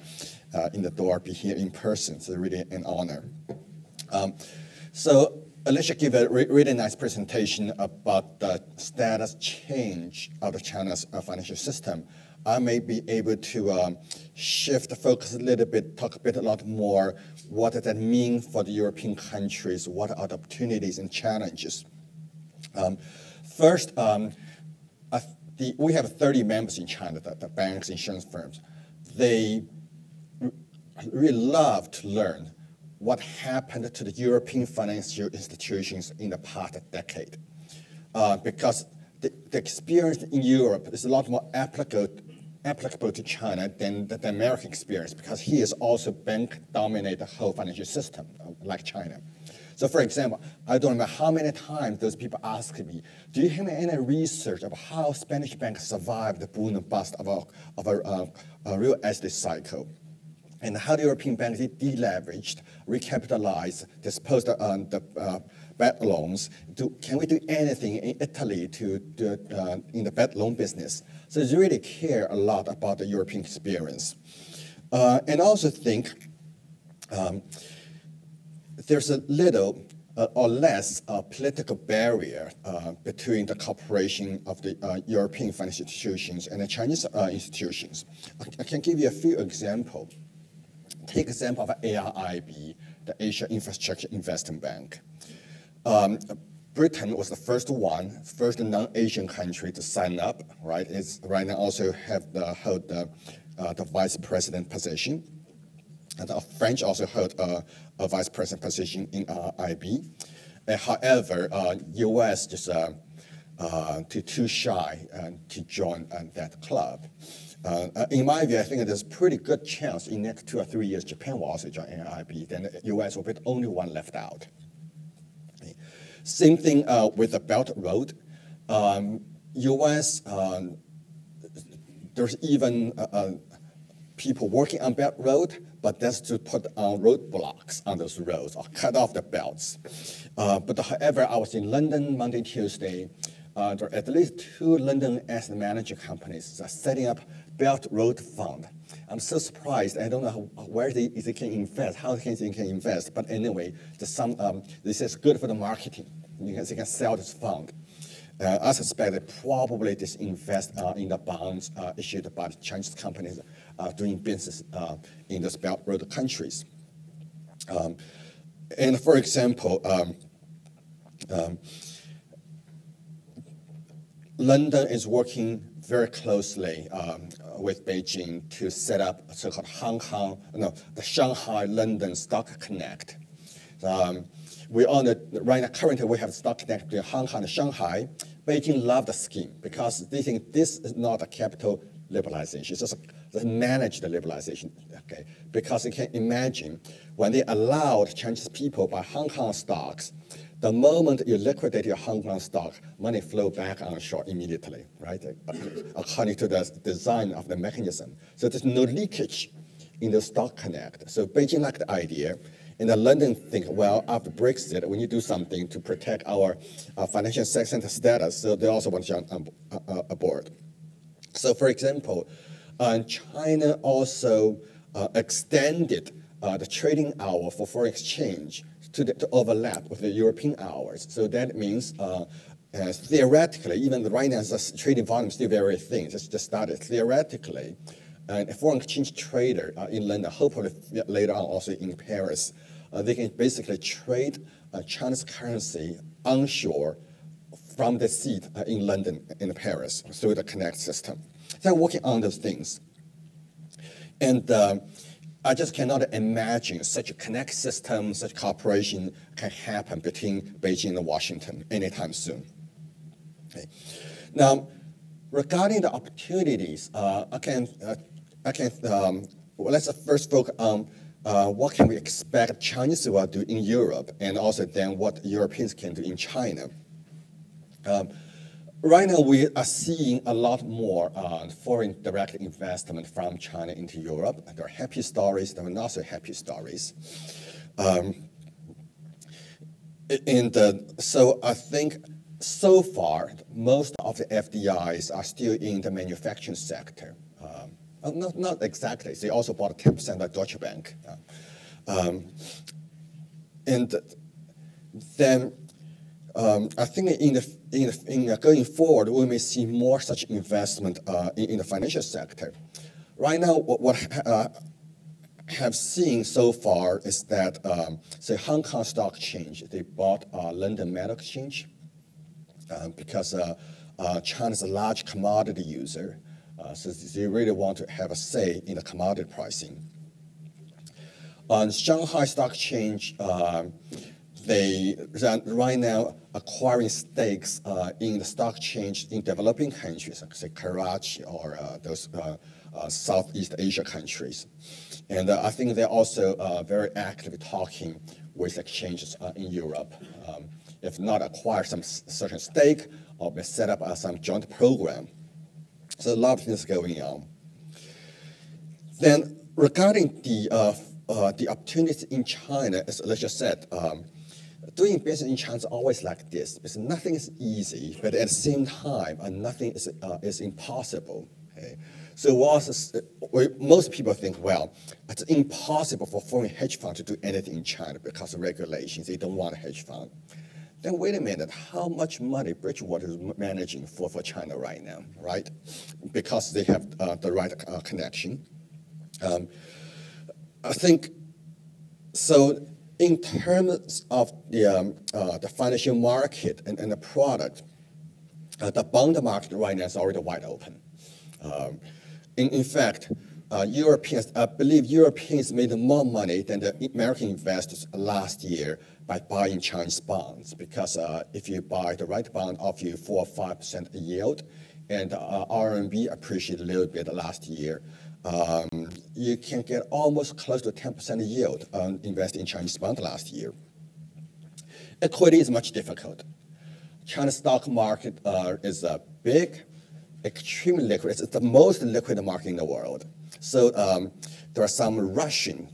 uh, in the door, be here in person. So really an honor. Um, so Alicia gave a re really nice presentation about the status change of the China's uh, financial system. I may be able to um, shift the focus a little bit, talk a bit a lot more. What does that mean for the European countries? What are the opportunities and challenges? Um, first, um, uh, the, we have 30 members in China, the, the banks, insurance firms. They really love to learn what happened to the European financial institutions in the past decade. Uh, because the, the, experience in Europe is a lot more applicable, applicable to China than the, the American experience, because he is also bank-dominated the whole financial system, uh, like China. So for example, I don't remember how many times those people ask me, do you have any research of how Spanish banks survived the boom and bust of a, of a, uh, a real estate cycle? And how the European banks deleveraged, recapitalized, disposed of uh, the uh, bad loans. Do, can we do anything in Italy to do uh, in the bad loan business? So they really care a lot about the European experience. Uh, and I also think um, there's a little uh, or less uh, political barrier uh, between the cooperation of the uh, European financial institutions and the Chinese uh, institutions. I, can give you a few examples. Take example of AIIB, the Asia Infrastructure Investment Bank. Um, Britain was the first one, first non-Asian country to sign up, right? It's right now also have the, hold the, uh, the vice president position. And the French also hold uh, a vice president position in uh, IB. however, US uh, just uh, uh, too, too shy to join that club. Uh, uh, in my view, I think there's pretty good chance in next two or three years, Japan will also join AIIB, then the US will be the only one left out. Same thing uh, with the Belt Road. Um, US, um, there's even uh, uh, people working on Belt Road, but that's to put roadblocks on those roads or cut off the belts. Uh, but however, I was in London Monday, Tuesday. There are at least two London asset management companies that are setting up Belt Road Fund. I'm so surprised. I don't know how, where they, they can invest, how they can, can invest. But anyway, the some, um, this is good for the marketing. You can, they can sell this fund. Uh, I suspect they probably disinvest uh, in the bonds uh, issued by Chinese companies uh, doing business uh, in the Belt Road countries. Um, and for example, um, um, London is working very closely um, with Beijing to set up a so-called Hong Kong, no, the Shanghai London Stock Connect. Um, we own it right now. Currently, we have Stock Connect between Hong Kong and Shanghai. Beijing love the scheme because they think this is not a capital liberalization. It's just a managed liberalization. Okay, because you can imagine when they allowed Chinese people buy Hong Kong stocks the moment you liquidate your Hong Kong stock, money flow back onshore immediately, right? According to the design of the mechanism. So there's no leakage in the stock connect. So Beijing liked the idea, and the London think, well, after Brexit, we need to do something to protect our uh, financial sector status. So they also want to jump on, uh, aboard. So, for example, uh, China also uh, extended uh, the trading hour for foreign exchange to, to, overlap with the European hours. So that means uh, theoretically, even right now, the trading volume is still very thin. Just, just started. Theoretically, and a foreign exchange trader uh, in London, hopefully later on also in Paris, uh, they can basically trade uh, Chinese currency onshore from the seat uh, in London in Paris through the Connect system. They're working on those things. And uh, I just cannot imagine such a Connect system, such cooperation can happen between Beijing and Washington anytime soon. Okay. Now, regarding the opportunities, uh, I can, uh, I can um, well, let's first focus on uh, what can we expect Chinese will do in Europe, and also then what Europeans can do in China. Um, right now, we are seeing a lot more uh, foreign direct investment from China into Europe. There are happy stories, there are not so happy stories. Um, and uh, so I think so far, most of the FDIs are still in the manufacturing sector. Um, uh, not, not exactly. They also bought 10% of Deutsche Bank. Um, and then um, I think in the, in, the, in going forward, we may see more such investment uh, in, in, the financial sector. Right now, what, what uh, have seen so far is that, um, say, Hong Kong Stock Exchange, they bought uh, London Metal Exchange uh, because uh, China is a large commodity user. Uh, so they really want to have a say in the commodity pricing. On Shanghai Stock Exchange, uh, they right now acquiring stakes uh, in the stock exchange in developing countries, like say Karachi or uh, those uh, uh, Southeast Asia countries. And I think they're also very actively talking with exchanges in Europe. Um, if not acquire some certain stake or set up some joint program so a lot of things going on. Then regarding the uh, uh, the opportunities in China, as just said, um, doing business in China is always like this because nothing is easy, but at the same time, uh, nothing is, uh, is impossible. Okay? So uh, most people think, well, it's impossible for foreign hedge fund to do anything in China because of regulations. They don't want a hedge fund then wait a minute, how much money Bridgewater is managing for, for China right now, right? Because they have uh, the right uh, connection. Um, I think, so in terms of the, um, uh, the financial market and, and the product, uh, the bond market right now is already wide open. Um, in, in fact, uh, Europeans, I believe Europeans made more money than the American investors last year by buying Chinese bonds because uh, if you buy the right bond, offer you four or five percent yield, and uh, RMB appreciated a little bit last year. Um, you can get almost close to 10% yield on investing in Chinese bond last year. Equity is much difficult. China's stock market uh, is a big, extremely liquid. It's the most liquid market in the world. So um, there are some Russian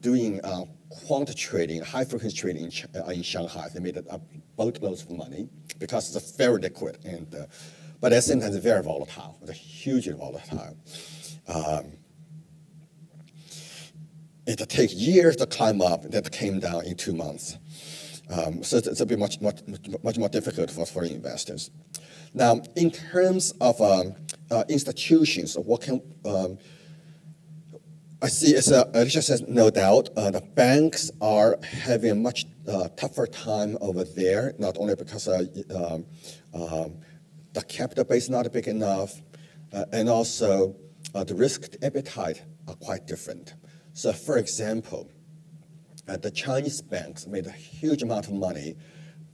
doing uh, quant trading, high frequency trading in, uh, in Shanghai. They made a boatloads of money because it's very liquid, and uh, but at the same time it's very volatile. It's a hugely volatile. Um, it takes years to climb up, that came down in two months. Um, so it's, it's, a bit much, much, much more difficult for foreign investors. Now, in terms of um, uh, institutions, what can um, I see, as uh, Alicia says, no doubt, uh, the banks are having a much uh, tougher time over there, not only because uh, um, um, the capital base is not big enough, uh, and also the risk appetite are quite different. So, for example, the Chinese banks made a huge amount of money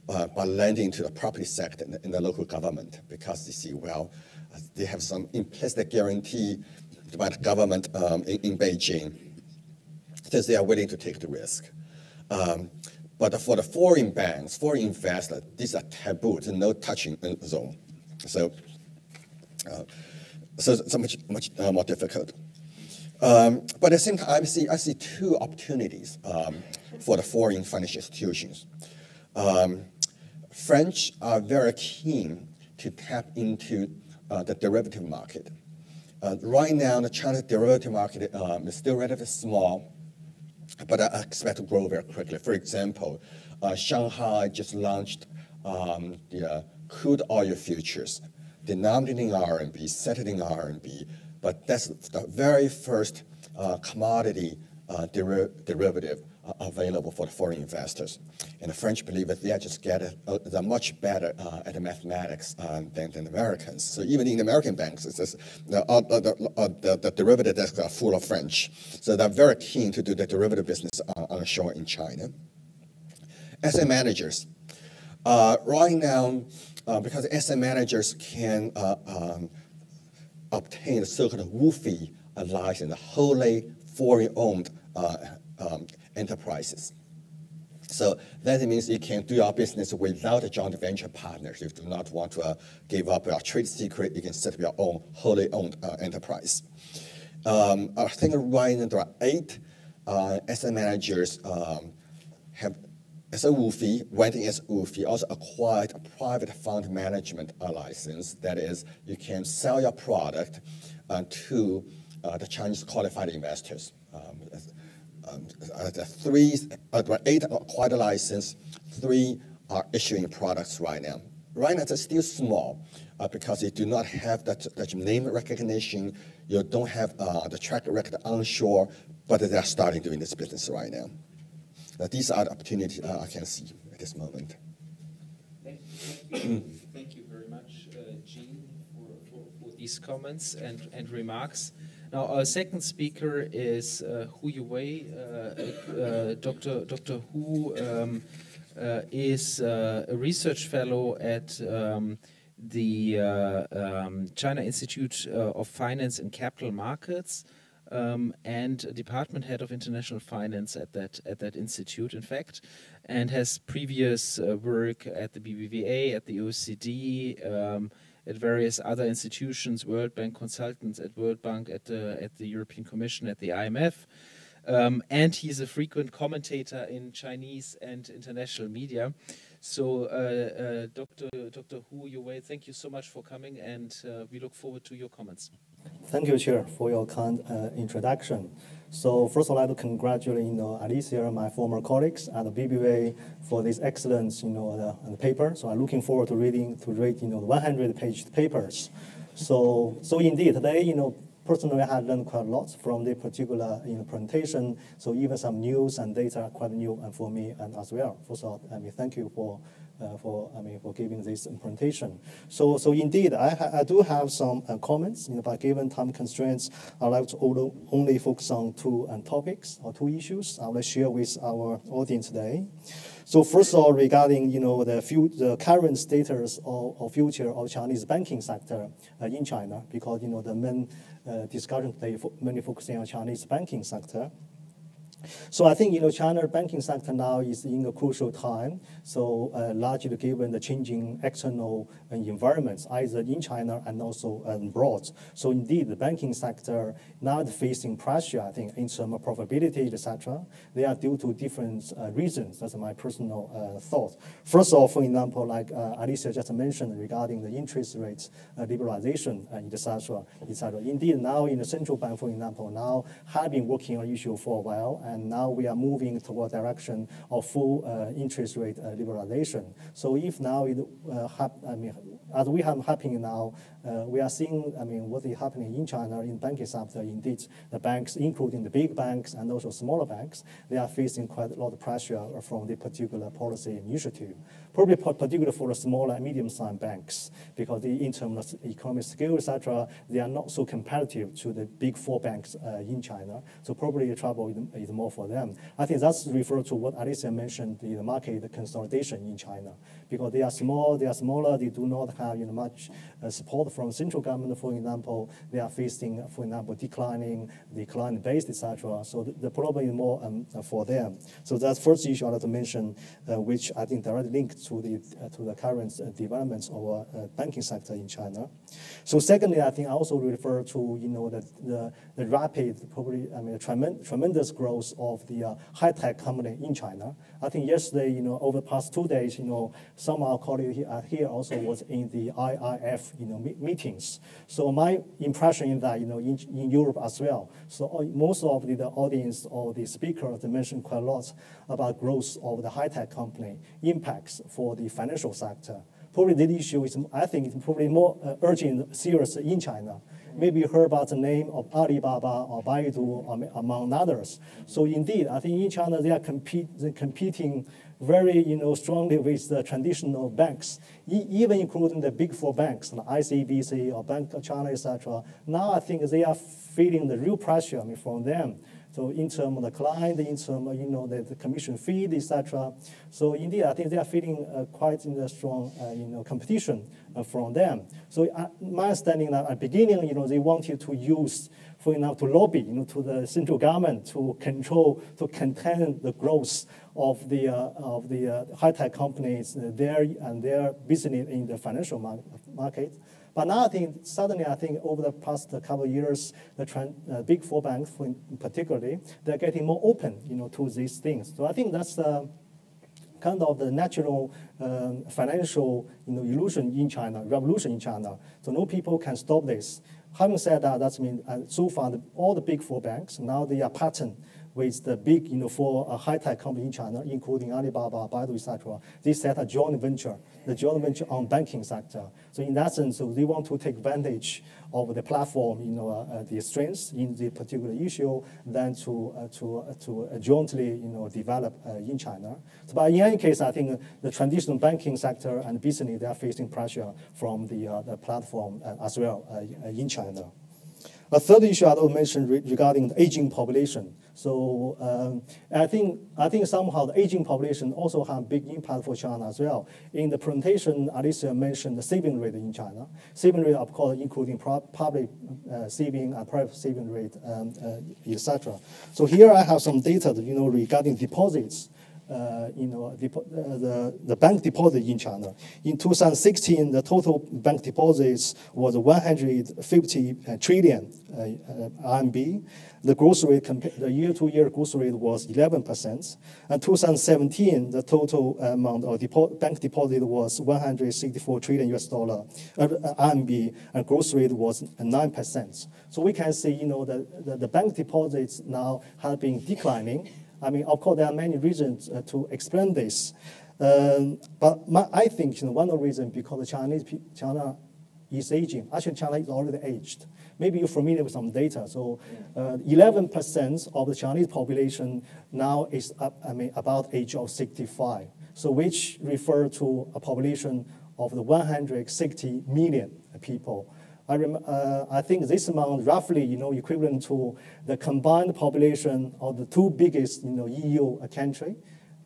by lending to the property sector in the local government because they see, well, they have some implicit guarantee by the government um, in, in, Beijing, since they are willing to take the risk. Um, but for the foreign banks, foreign investors, these are taboo. No touching zone. So, uh, so it's much much uh, more difficult. Um, but at the same time, I see, I see two opportunities um, for the foreign financial institutions. Um, French are very keen to tap into uh, the derivative market. Uh, right now, the China derivative market um, is still relatively small, but I expect to grow very quickly. For example, uh, Shanghai just launched um, the uh, crude oil futures, denominated in RMB, settled in RMB, but that's the very first uh, commodity uh, deri derivative uh, available for the foreign investors. And the French believe that they just get it, uh, much better uh, at the mathematics uh, than, than Americans. So even in the American banks, it's just the, the, the, the, derivative desks are full of French. So they're very keen to do the derivative business on shore in China. Asset managers. right now, because asset managers can um, obtain a so-called WFOE license, wholly foreign-owned um, enterprises. So that means you can do your business without a joint venture partners. If you do not want to uh, give up your trade secret, you can set up your own wholly owned uh, enterprise. Um, I think right now there are eight uh, asset managers um, have as a WFOE, went in as WFOE, also acquired a private fund management uh, license. That is, you can sell your product uh, to uh, the Chinese qualified investors. Um, um, three, uh, eight acquired license, three are issuing products right now. Right now, it's still small uh, because you do not have that, that name recognition. You don't have uh, the track record onshore, but they are starting doing this business right now. Uh, these are the opportunities uh, I can see at this moment. Thank you, very much, Gene, for, for, for, these comments and, and remarks. Now, our second speaker is uh, Hu Yuwei. Uh, uh, Dr. Dr. Hu um, uh, is uh, a research fellow at um, the uh, um, China Institute of Finance and Capital Markets. Um, and department head of international finance at that at that institute, in fact, and has previous work at the BBVA, at the OECD, um, at various other institutions, World Bank consultants at World Bank, at the, at the European Commission, at the IMF. Um, and he's a frequent commentator in Chinese and international media. So, uh, uh, Dr. Dr. Hu Yuwei, thank you so much for coming, and uh, we look forward to your comments. Thank you, Chair, for your kind uh, introduction. So first I'd like to congratulate you know, Alicia, my former colleagues at the BBVA for this excellent you know, the, the paper. So I'm looking forward to reading to read you know, the 100-page papers. So, so indeed, today, you know, personally I learned quite a lot from the particular you know, presentation. So even some news and data are quite new and for me and as well. First of all, I mean, thank you for uh, for I mean for giving this presentation. So so indeed, I, I do have some uh, comments. You know, but given time constraints, I'd like to only focus on two uh, topics or two issues I will share with our audience today. So first of all, regarding you know the, the current status or, or, future of Chinese banking sector uh, in China, because you know the main uh, discussion today mainly focusing on Chinese banking sector. So I think you know China banking sector now is in a crucial time. So uh, largely given the changing external uh, environments, either in China and also abroad. So indeed, the banking sector now facing pressure. I think in terms of profitability, etc. They are due to different uh, reasons. That's my personal uh, thought. First of all, for example, like uh, Alicia just mentioned regarding the interest rates liberalization, etc. etc. Indeed, now in the central bank, for example, now have been working on issue for a while and now we are moving toward direction of full uh, interest rate uh, liberalization. So if now it, uh, I mean, as we have happening now, we are seeing, I mean, what is happening in China in banking sector. Indeed, the banks, including the big banks and also smaller banks, they are facing quite a lot of pressure from the particular policy initiative. Probably particularly for the small and medium-sized banks, because the, in terms of economic scale, etc., they are not so competitive to the big four banks uh, in China. So probably the trouble is, is, more for them. I think that's referred to what Alicia mentioned, the market consolidation in China, because they are small, they are smaller, they do not have you know, much uh, support from central government, for example. They are facing, for example, declining client base, etc. So the, the, problem is more um, for them. So that's first issue I'd like to mention, uh, which I think directly linked to the uh, to the current uh, developments of uh, banking sector in China. So secondly, I think I also refer to you know the the, the rapid, probably I mean tremendous, tremendous growth of the high tech company in China. I think yesterday, you know, over the past two days, you know, some of our colleagues here, here also was in the IIF, you know, meetings. So my impression is that, you know, in, in Europe as well. So uh, most of the, the audience or the speakers mentioned quite a lot about growth of the high-tech company impacts for the financial sector. Probably the issue is, I think, it's probably more uh, urgent, serious in China. Maybe you heard about the name of Alibaba or Baidu, among others. So indeed, I think in China they are compete, competing very you know, strongly with the traditional banks, e even including the big four banks, like ICBC or Bank of China, etc. Now I think they are feeling the real pressure I mean, from them. So in terms of the client, in terms of you know the, the commission fee, etc. So indeed, I think they are feeling uh, quite in a strong uh, you know competition from them. So uh, my understanding that at the beginning, you know, they wanted to use for example, to lobby you know, to the central government to control, to contain the growth of the, uh, of the uh, high-tech companies uh, there and their business in the financial market. But now I think suddenly I think over the past couple of years, the trend, uh, big four banks, particularly, they're getting more open, you know, to these things. So I think that's the kind of the natural um, financial, you know, illusion in China, revolution in China. So no people can stop this. Having said that, that means uh, so far the, all the big four banks now they are patterned with the big, you know, four uh, high-tech companies in China, including Alibaba, Baidu, etc. They set a joint venture, the joint venture on banking sector. So in that sense, so they want to take advantage of the platform, you know, uh, uh the strengths in the particular issue, then to uh, to uh, to jointly, you know, develop in China. So, but in any case, I think the traditional banking sector and business they are facing pressure from the the platform as well in China. A third issue I will mention regarding the aging population. So um, I think I think somehow the aging population also have big impact for China as well. In the presentation, Alicia mentioned the saving rate in China. Saving rate, of course, including public uh, saving and private saving rate, um, uh, etc. So here I have some data, you know, regarding deposits. Uh, you know, uh, the, the bank deposit in China. In 2016, the total bank deposits was 150 trillion uh, RMB. The growth rate, the year-to-year growth rate was 11%. And 2017, the total amount of depo bank deposit was 164 trillion US dollar uh, RMB, and growth rate was 9%. So we can see, you know, the, the, the bank deposits now have been declining I mean, of course, there are many reasons uh, to explain this. Um, but my, I think you know, one of the reasons because Chinese China is aging. Actually, China is already aged. Maybe you're familiar with some data. So, uh, 11% of the Chinese population now is up, I mean, about age of 65. So, which refer to a population of the 160 million people. I, uh, I think this amount roughly, you know, equivalent to the combined population of the two biggest, you know, EU country,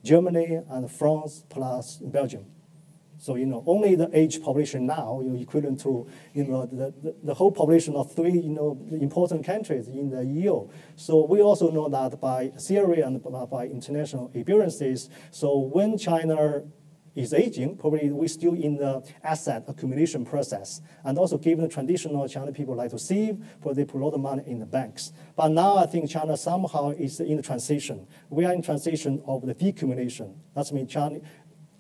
Germany and France plus Belgium. So, you know, only the age population now, you know, equivalent to, you know, the, the, the, whole population of three, you know, important countries in the EU. So we also know that by theory and by international experiences, so when China is aging, probably we're still in the asset accumulation process. And also given the traditional China people like to save, but they put a lot of money in the banks. But now I think China somehow is in the transition. We are in transition of the decumulation. That means China,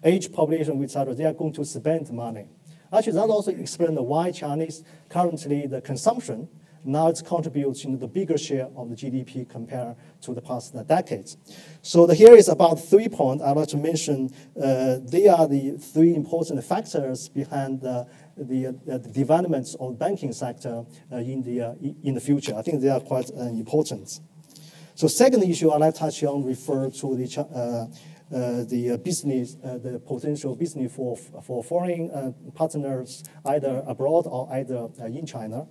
age population, which are, they are going to spend money. Actually, that also explains why Chinese currently the consumption now it contributes to the bigger share of the GDP compared to the past decades. So the, here is about three points I'd like to mention. Uh, they are the three important factors behind the, the, uh, the developments of the banking sector uh, in, the, uh, in the future. I think they are quite uh, important. So second issue I'd like to touch on refer to the uh, uh, the business, the potential business for, for foreign partners, either abroad or either in China.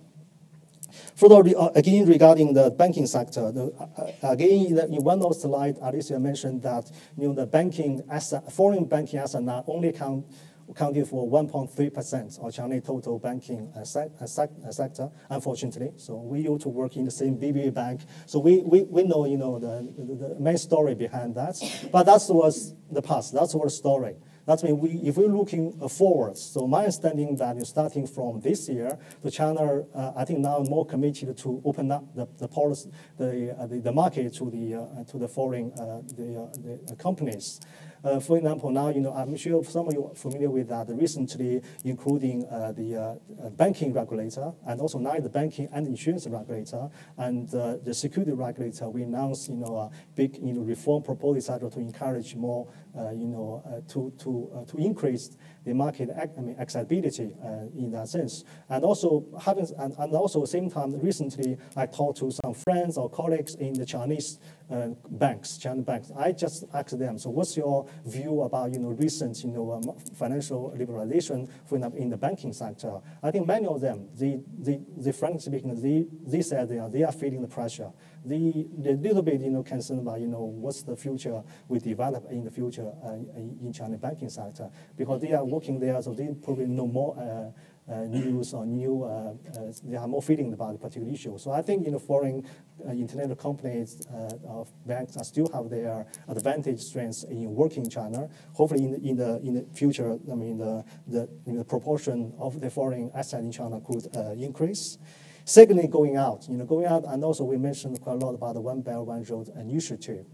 Further, uh, again, regarding the banking sector, the, uh, again, in one of the slides, Alicia mentioned that you know, the banking asset, foreign banking asset not only count accounted for 1.3% of Chinese total banking sec- sec- sector, unfortunately. So we used to work in the same BBVA bank. So we, we, we know, you know, the, the, the main story behind that. But that was the past. That's our story. That means we, if we're looking forward, so my understanding that starting from this year, the China, uh, I think now more committed to open up the, the policy, the, uh, the, the, market to the, uh, to the foreign uh, the, the companies. Uh, for example, now you know I'm sure some of you are familiar with that. Recently, including uh, the uh, banking regulator and also now the banking and insurance regulator and the security regulator, we announced you know a big you know reform proposal to encourage more you know to to to increase the market I mean, accessibility uh, in that sense. And also having, and, and also same time, recently I talked to some friends or colleagues in the Chinese uh, banks, Chinese banks. I just asked them, so what's your view about you know recent you know um, financial liberalization in the banking sector? I think many of them, they, they, they frankly speaking, they, they said they are, they are feeling the pressure the, the little bit you know concerned about you know what's the future we develop in the future uh, in China banking sector because they are working there, so they probably know more. Uh, uh, news or new, uh, uh, they have more feeling about the particular issue. So I think you know, foreign uh, international companies of banks still have their advantage strengths in working in China. Hopefully, in the, in the in the future, I mean the the, the proportion of the foreign asset in China could increase. Secondly, going out, you know, going out, and also we mentioned quite a lot about the One Belt, One Road initiative.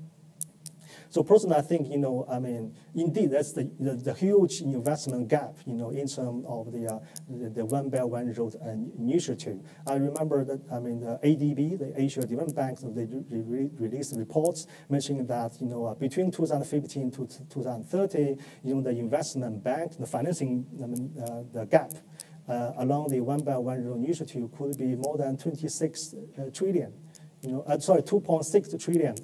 So personally, I think, you know, I mean, indeed, that's the, the, the huge investment gap, you know, in terms of the, uh, the, the, One Belt, One Road initiative. I remember that, I mean, the ADB, the Asia Development Bank, they re released reports mentioning that, you know, uh, between 2015 to 2030, you know, the investment bank, the financing, I mean, uh, the gap along the one by one Road initiative could be more than 26 uh, trillion. You know, uh, sorry, 2.6 trillion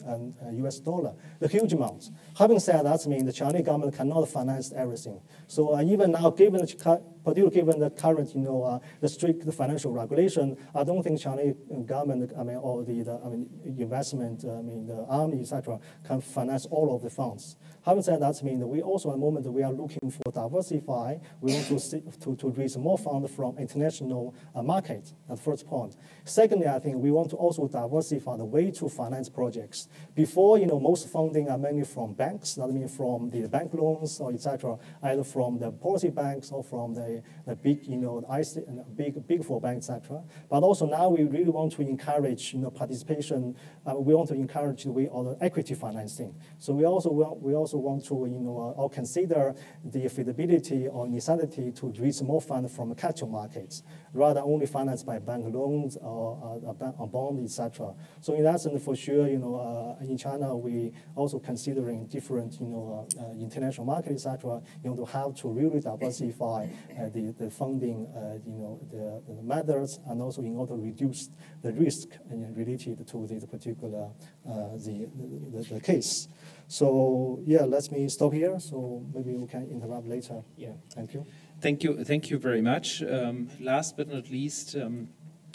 US dollar, the huge amount. Having said that, I mean the Chinese government cannot finance everything. So uh, even now, given the, particularly given the current, you know, uh, the strict financial regulation, I don't think Chinese government, I mean, or the, the I mean, investment, I mean, the army, etc., can finance all of the funds. Having said that, I mean, we also at the moment we are looking for diversify. We want to, see, to, to raise more funds from international uh, markets. That's the first point. Secondly, I think we want to also diversify the way to finance projects. Before, you know, most funding are mainly from banks. That means from the bank loans or etc. Either from the policy banks or from the, the big, you know, IC, big big four banks, etc. But also now we really want to encourage, you know, participation. Uh, we want to encourage the way of the equity financing. So we also want, we also want to, you know, or consider the feasibility or necessity to raise more funds from capital markets, rather only financed by bank loans or, or, or bonds, etc. So in that sense, for sure, you know, uh, in China, we also considering different, you know, uh, uh international markets, etc. You know, to have to really diversify uh, the, the funding, uh, you know, the, the, methods, and also in order to reduce the risk related to this particular uh, the, the, the case. So yeah, let me stop here. So maybe we can interrupt later. Yeah, thank you. Thank you, thank you very much. Um, last but not least, um,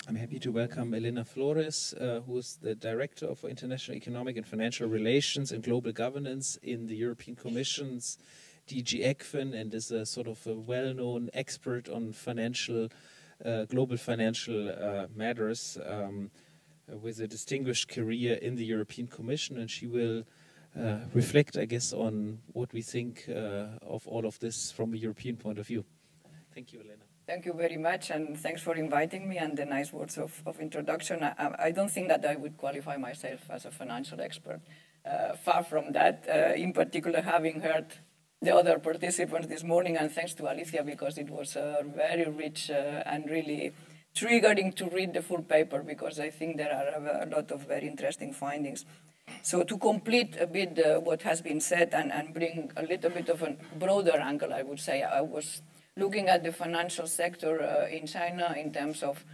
I'm happy to welcome Elena Flores, uh, who is the Director of International Economic and Financial Relations and Global Governance in the European Commission's DG ECFIN and is a sort of a well-known expert on financial, uh, global financial uh, matters um, with a distinguished career in the European Commission, and she will reflect, I guess, on what we think uh, of all of this from a European point of view. Thank you, Elena. Thank you very much, and thanks for inviting me and the nice words of, of introduction. I, I don't think that I would qualify myself as a financial expert. Uh, far from that, uh, in particular, having heard the other participants this morning, and thanks to Alicia because it was uh, very rich uh, and really triggering to read the full paper because I think there are a lot of very interesting findings. So to complete a bit uh, what has been said and, and bring a little bit of a broader angle, I would say, I was looking at the financial sector uh, in China in terms of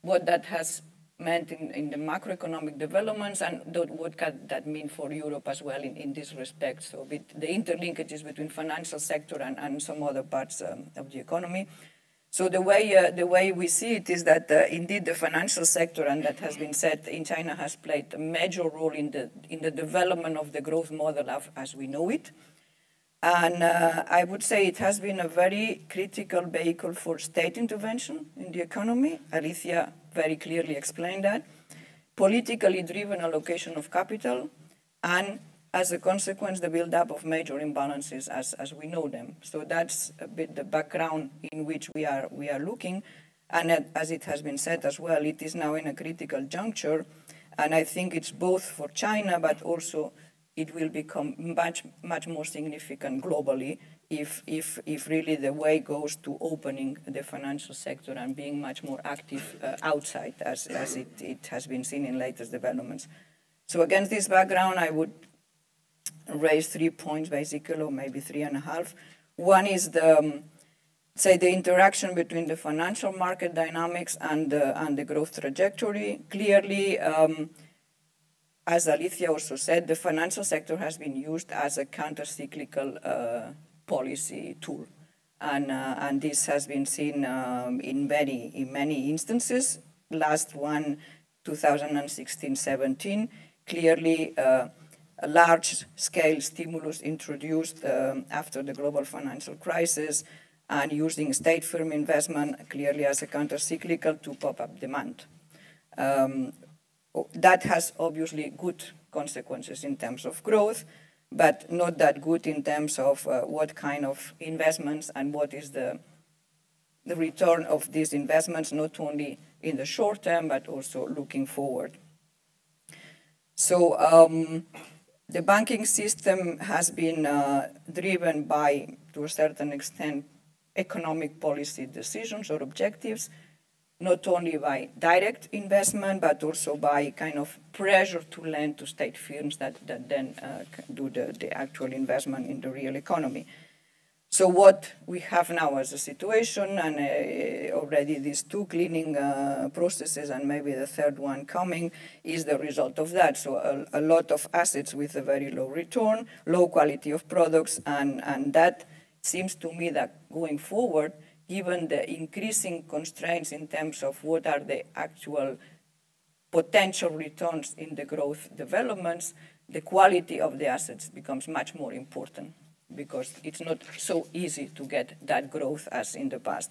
what that has meant in, in the macroeconomic developments and what can that mean for Europe as well in, in this respect. So the interlinkages between financial sector and, and some other parts um, of the economy. So the way uh, the way we see it is that uh, indeed the financial sector, and that has been said in China, has played a major role in the in the development of the growth model of, as we know it. And uh, I would say it has been a very critical vehicle for state intervention in the economy. Alicia very clearly explained that. Politically driven allocation of capital, and as a consequence, the build-up of major imbalances as, as we know them. So that's a bit the background in which we are, we are looking. And as it has been said as well, it is now in a critical juncture. And I think it's both for China, but also it will become much, much more significant globally if, if, if really the way goes to opening the financial sector and being much more active uh, outside, as, as it, it has been seen in latest developments. So against this background, I would raise three points, basically, or maybe three and a half. One is the, um, say, the interaction between the financial market dynamics and the, and the growth trajectory. Clearly, um, as Alicia also said, the financial sector has been used as a counter-cyclical uh, policy tool. And, uh, and this has been seen um, in, many, in many instances. Last one, 2016-17, clearly uh, large-scale stimulus introduced um, after the global financial crisis and using state firm investment clearly as a counter-cyclical to pop up demand. Um, that has obviously good consequences in terms of growth, but not that good in terms of uh, what kind of investments and what is the, the return of these investments, not only in the short term, but also looking forward. So um, the banking system has been uh, driven by, to a certain extent, economic policy decisions or objectives, not only by direct investment, but also by kind of pressure to lend to state firms that, that then uh, do the, the actual investment in the real economy. So what we have now as a situation, and uh, already these two cleaning uh, processes, and maybe the third one coming, is the result of that. So a, a, lot of assets with a very low return, low quality of products, and, and that seems to me that going forward, given the increasing constraints in terms of what are the actual potential returns in the growth developments, the quality of the assets becomes much more important because it's not so easy to get that growth as in the past.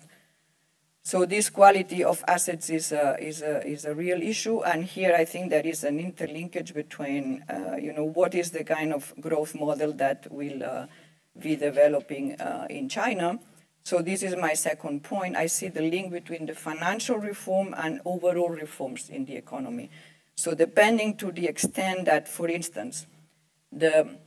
So this quality of assets is a, is a, is a real issue, and here I think there is an interlinkage between, uh, you know, what is the kind of growth model that will uh, be developing uh, in China, so this is my second point. I see the link between the financial reform and overall reforms in the economy. So depending to the extent that, for instance, the,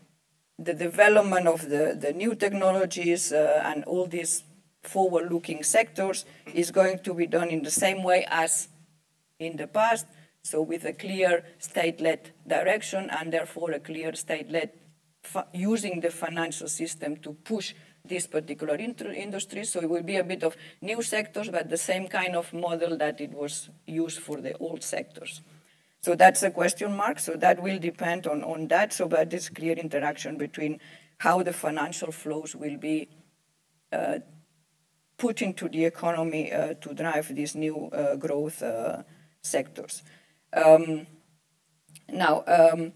the development of the, the new technologies uh, and all these forward-looking sectors is going to be done in the same way as in the past, so with a clear state-led direction and therefore a clear state-led using the financial system to push this particular industry. So it will be a bit of new sectors, but the same kind of model that it was used for the old sectors. So that's a question mark. So that will depend on, on that. So that is clear interaction between how the financial flows will be uh, put into the economy uh, to drive these new uh, growth uh, sectors. Um, now, um,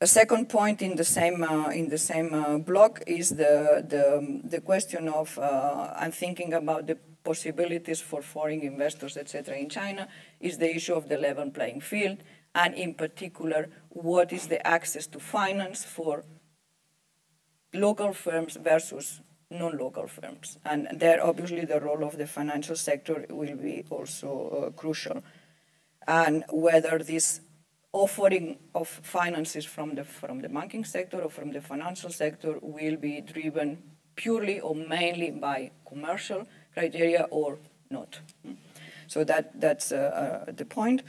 a second point in the same uh, in the same uh, block is the the, the question of I'm thinking about the possibilities for foreign investors, etc. in China is the issue of the level playing field, and in particular, what is the access to finance for local firms versus non-local firms, and there obviously the role of the financial sector will be also uh, crucial, and whether this offering of finances from the, from the banking sector or from the financial sector will be driven purely or mainly by commercial criteria or not. So that, that's uh, uh, the.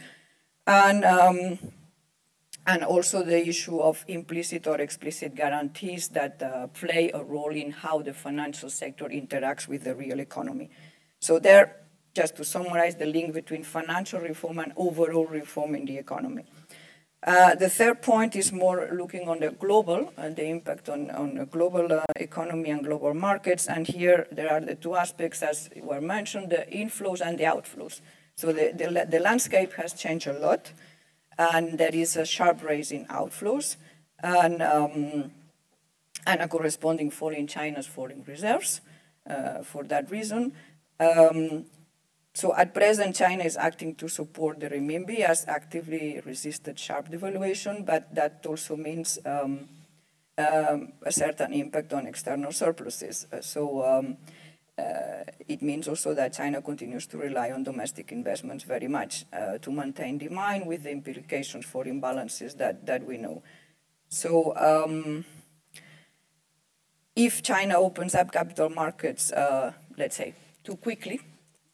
And, um, and also the issue of implicit or explicit guarantees that uh, play a role in how the financial sector interacts with the real economy. So there, just to summarize the link between financial reform and overall reform in the economy. Uh, the third point is more looking on the global and uh, the impact on, on the global uh, economy and global markets. And here there are the two aspects, as were mentioned, the inflows and the outflows. So the, the, the landscape has changed a lot, and there is a sharp rise in outflows. And, um, and a corresponding fall in China's foreign reserves uh, for that reason. Um, so at present, China is acting to support the renminbi as actively resisted sharp devaluation, but that also means um, um, a certain impact on external surpluses. Uh, so um, uh, it means also that China continues to rely on domestic investments very much uh, to maintain demand with the implications for imbalances that, that we know. So um, if China opens up capital markets, uh, let's say, too quickly,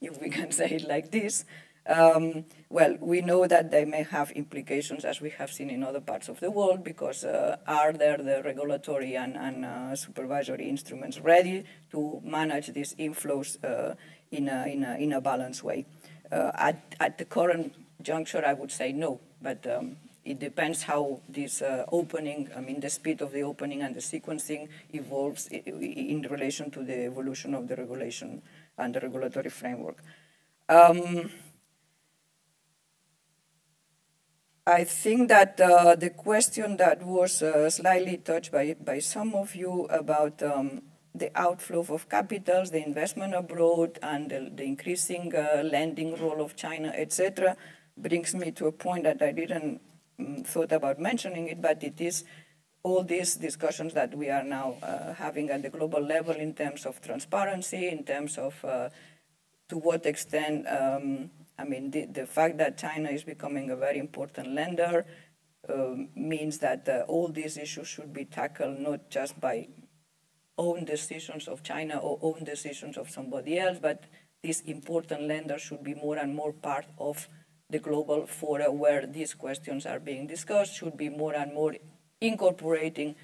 if we can say it like this, um, well, we know that they may have implications, as we have seen in other parts of the world, because uh, are there the regulatory and, and uh, supervisory instruments ready to manage these inflows uh, in, a, in, a, in a balanced way? Uh, at, at the current juncture, I would say no, but um, it depends how this uh, opening, I mean, the speed of the opening and the sequencing evolves in relation to the evolution of the regulation and the regulatory framework. Um, I think that uh, the question that was uh, slightly touched by, by some of you about um, the outflow of capitals, the investment abroad, and the, the increasing uh, lending role of China, etc., brings me to a point that I didn't um, thought about mentioning it, but it is all these discussions that we are now uh, having at the global level in terms of transparency, in terms of uh, to what extent um, I mean, the, the fact that China is becoming a very important lender um, means that uh, all these issues should be tackled not just by own decisions of China or own decisions of somebody else, but these important lenders should be more and more part of the global fora where these questions are being discussed, should be more and more incorporating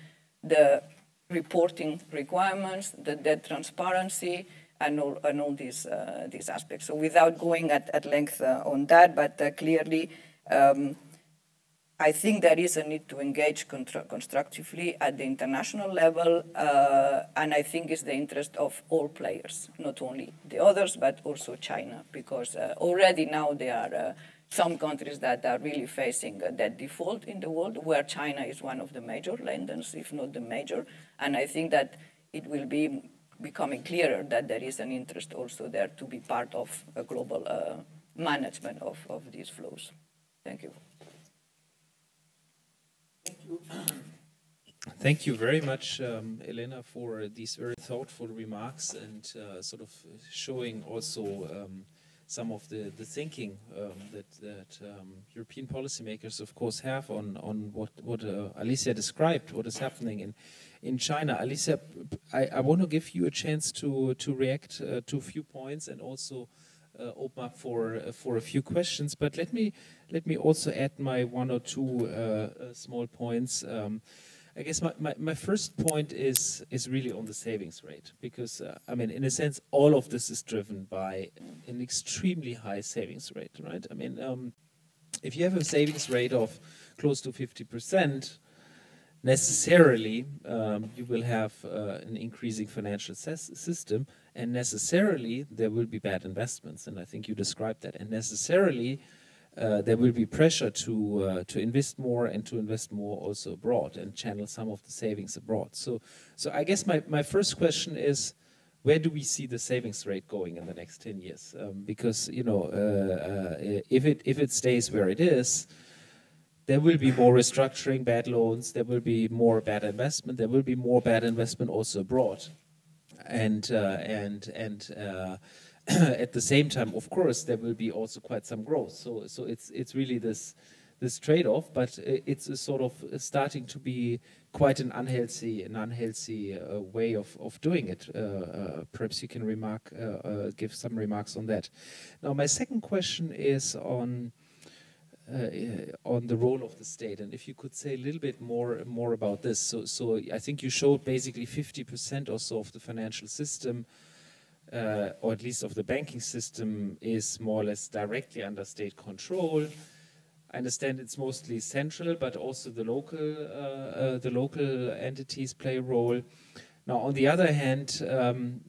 the reporting requirements, the debt transparency, and all, and all these, uh, these aspects. So without going at, at length uh, on that, but uh, clearly, um, I think there is a need to engage constructively at the international level, uh, and I think it's the interest of all players, not only the others, but also China, because uh, already now they are uh, some countries that are really facing that default in the world, where China is one of the major lenders, if not the major, and I think that it will be becoming clearer that there is an interest also there to be part of a global uh, management of, of these flows. Thank you. Thank you. Thank you very much, um, Elena, for these very thoughtful remarks and uh, sort of showing also um, some of the, the thinking um, that, that um, European policymakers, of course, have on, on what, what uh, Alicia described, what is happening in, in China. Alicia, I, I want to give you a chance to to react uh, to a few points and also uh, open up for uh, for a few questions. But let me let me also add my one or two uh, uh, small points. Um, I guess my, my, my, first point is is really on the savings rate because uh, I mean in a sense all of this is driven by an extremely high savings rate, right? I mean um, if you have a savings rate of close to fifty percent, necessarily um, you will have uh, an increasing financial system and necessarily there will be bad investments and i think you described that and necessarily there will be pressure to uh, to invest more and to invest more also abroad and channel some of the savings abroad so so i guess my, my first question is where do we see the savings rate going in the next 10 years um, because you know uh, uh, if it if it stays where it is there will be more restructuring, bad loans, there will be more bad investment, there will be more bad investment also abroad. And, uh, and, and uh, at the same time, of course, there will be also quite some growth. So, so it's, it's really this, this trade-off, but it's a sort of starting to be quite an unhealthy, an unhealthy uh, way of, of doing it. Uh, uh, perhaps you can remark, uh, uh, give some remarks on that. Now, my second question is on uh, on the role of the state, and if you could say a little bit more more about this. So, so I think you showed basically 50% or so of the financial system, uh, or at least of the banking system, is more or less directly under state control. I understand it's mostly central, but also the local uh, uh the local entities play a role. Now, on the other hand, um,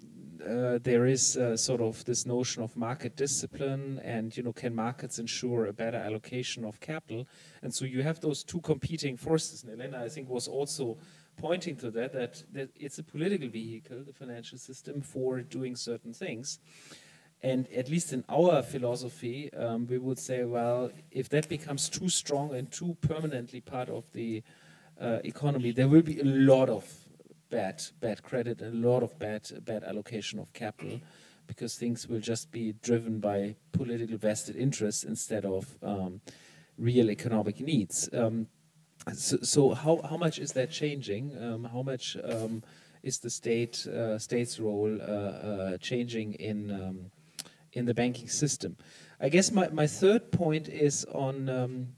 uh, there is uh, sort of this notion of market discipline and you know can markets ensure a better allocation of capital and so you have those two competing forces and Elena I think was also pointing to that, that, that it's a political vehicle, the financial system, for doing certain things. And at least in our philosophy, um, we would say, well, if that becomes too strong and too permanently part of the uh, economy, there will be a lot of bad bad credit, and a lot of bad bad allocation of capital, because things will just be driven by political vested interests instead of um, real economic needs. Um, so, so, how how much is that changing? Um, how much um, is the state uh, state's role uh, uh, changing in um, in the banking system. I guess my, my third point is on. Um,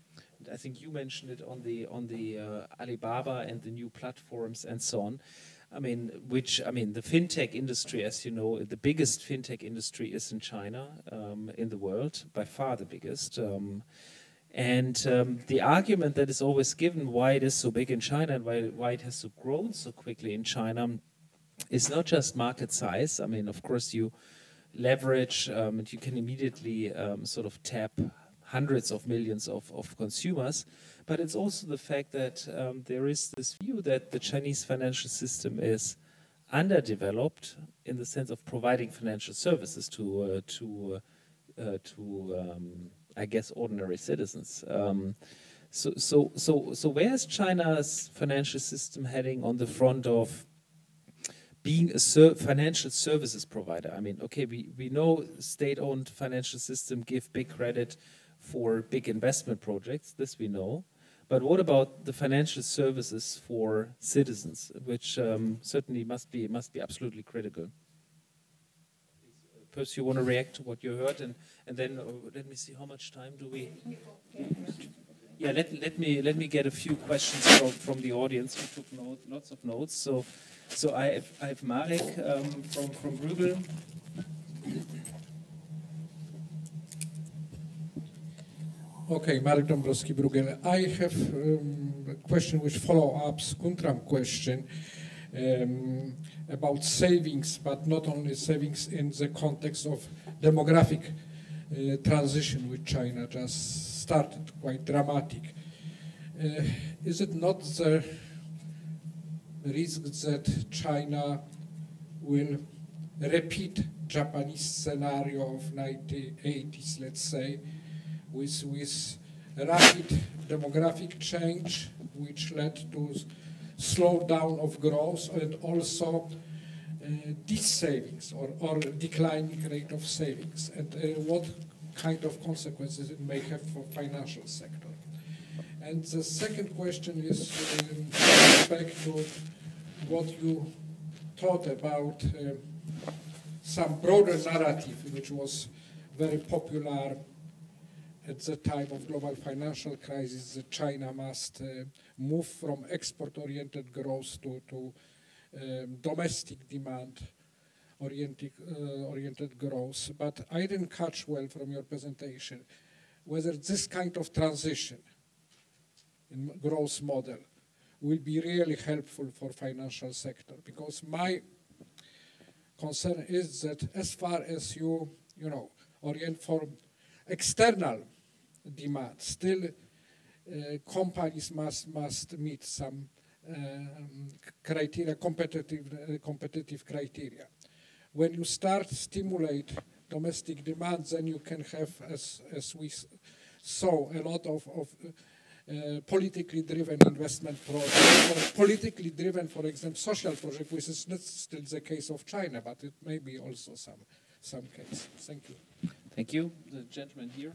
I think you mentioned it on the on the uh, Alibaba and the new platforms and so on. I mean, which I mean, the fintech industry, as you know, the biggest fintech industry is in China, um, in the world, by far the biggest. And um, the argument that is always given why it is so big in China and why, why it has so grown so quickly in China is not just market size. I mean, of course, you leverage um, and you can immediately um, sort of tap hundreds of millions of, of consumers. But it's also the fact that um, there is this view that the Chinese financial system is underdeveloped in the sense of providing financial services to uh, to uh, uh, to um, I guess ordinary citizens. Um, so so so so where is China's financial system heading on the front of being a ser financial services provider. I mean, okay, we, we know state-owned financial system give big credit for big investment projects. This we know. But what about the financial services for citizens, which um, certainly must be must be absolutely critical? Perhaps you want to react to what you heard, and and then uh, let me see how much time do we. Yeah, let, let me let me get a few questions from, from the audience who took note, lots of notes. So. So I have, I have Marek um, from, from Bruegel. Okay, Marek Dąbrowski, Bruegel. I have um, a question which follow-ups Guntram question um, about savings, but not only savings in the context of demographic uh, transition which China just started, quite dramatic. Uh, is it not the risk that China will repeat Japanese scenario of 1980s, let's say, with, with rapid demographic change, which led to slowdown of growth and also uh, savings or, or declining rate of savings, and uh, what kind of consequences it may have for financial sector. And the second question is with respect to what you thought about uh, some broader narrative which was very popular at the time of global financial crisis China must uh, move from export-oriented growth to, to um, domestic demand oriented, uh, oriented growth. But I didn't catch well from your presentation whether this kind of transition in growth model will be really helpful for financial sector because my concern is that as far as you you know orient for external demand still uh, companies must must meet some um, criteria competitive uh, competitive criteria when you start stimulate domestic demand then you can have as as we saw a lot of, of uh, politically driven investment projects, politically driven, for example, social project, which is not still the case of China, but it may be also some, some case. Thank you. Thank you. The gentleman here.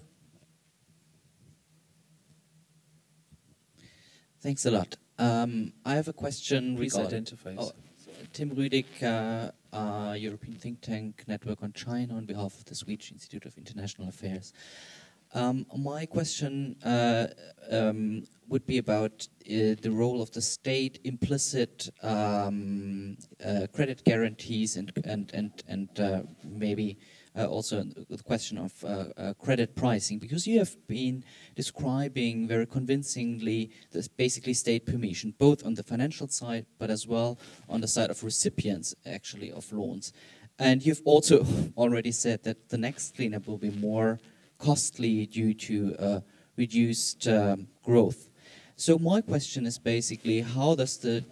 Thanks a lot. Um, I have a question Please regarding identify oh, Tim Rühlig, uh, uh, European think tank Network on China, on behalf of the Swedish Institute of International Affairs. Um, my question uh, um, would be about uh, the role of the state, implicit um, uh, credit guarantees, and and and and uh, maybe also the question of uh, credit pricing, because you have been describing very convincingly this basically state permission, both on the financial side, but as well on the side of recipients, actually of loans. And you've also already said that the next cleanup will be more costly due to uh, reduced um, growth. So my question is basically, how does the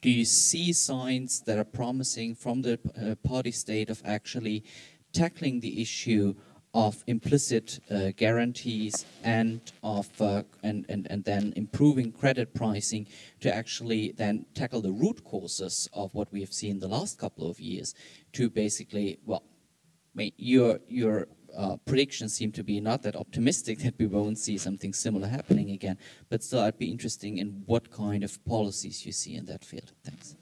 do you see signs that are promising from the uh, party state of actually tackling the issue of implicit uh, guarantees and of uh, and, and and then improving credit pricing to actually then tackle the root causes of what we have seen the last couple of years to basically well your your uh, predictions seem to be not that optimistic that we won't see something similar happening again. But still, I'd be interested in what kind of policies you see in that field. Thanks.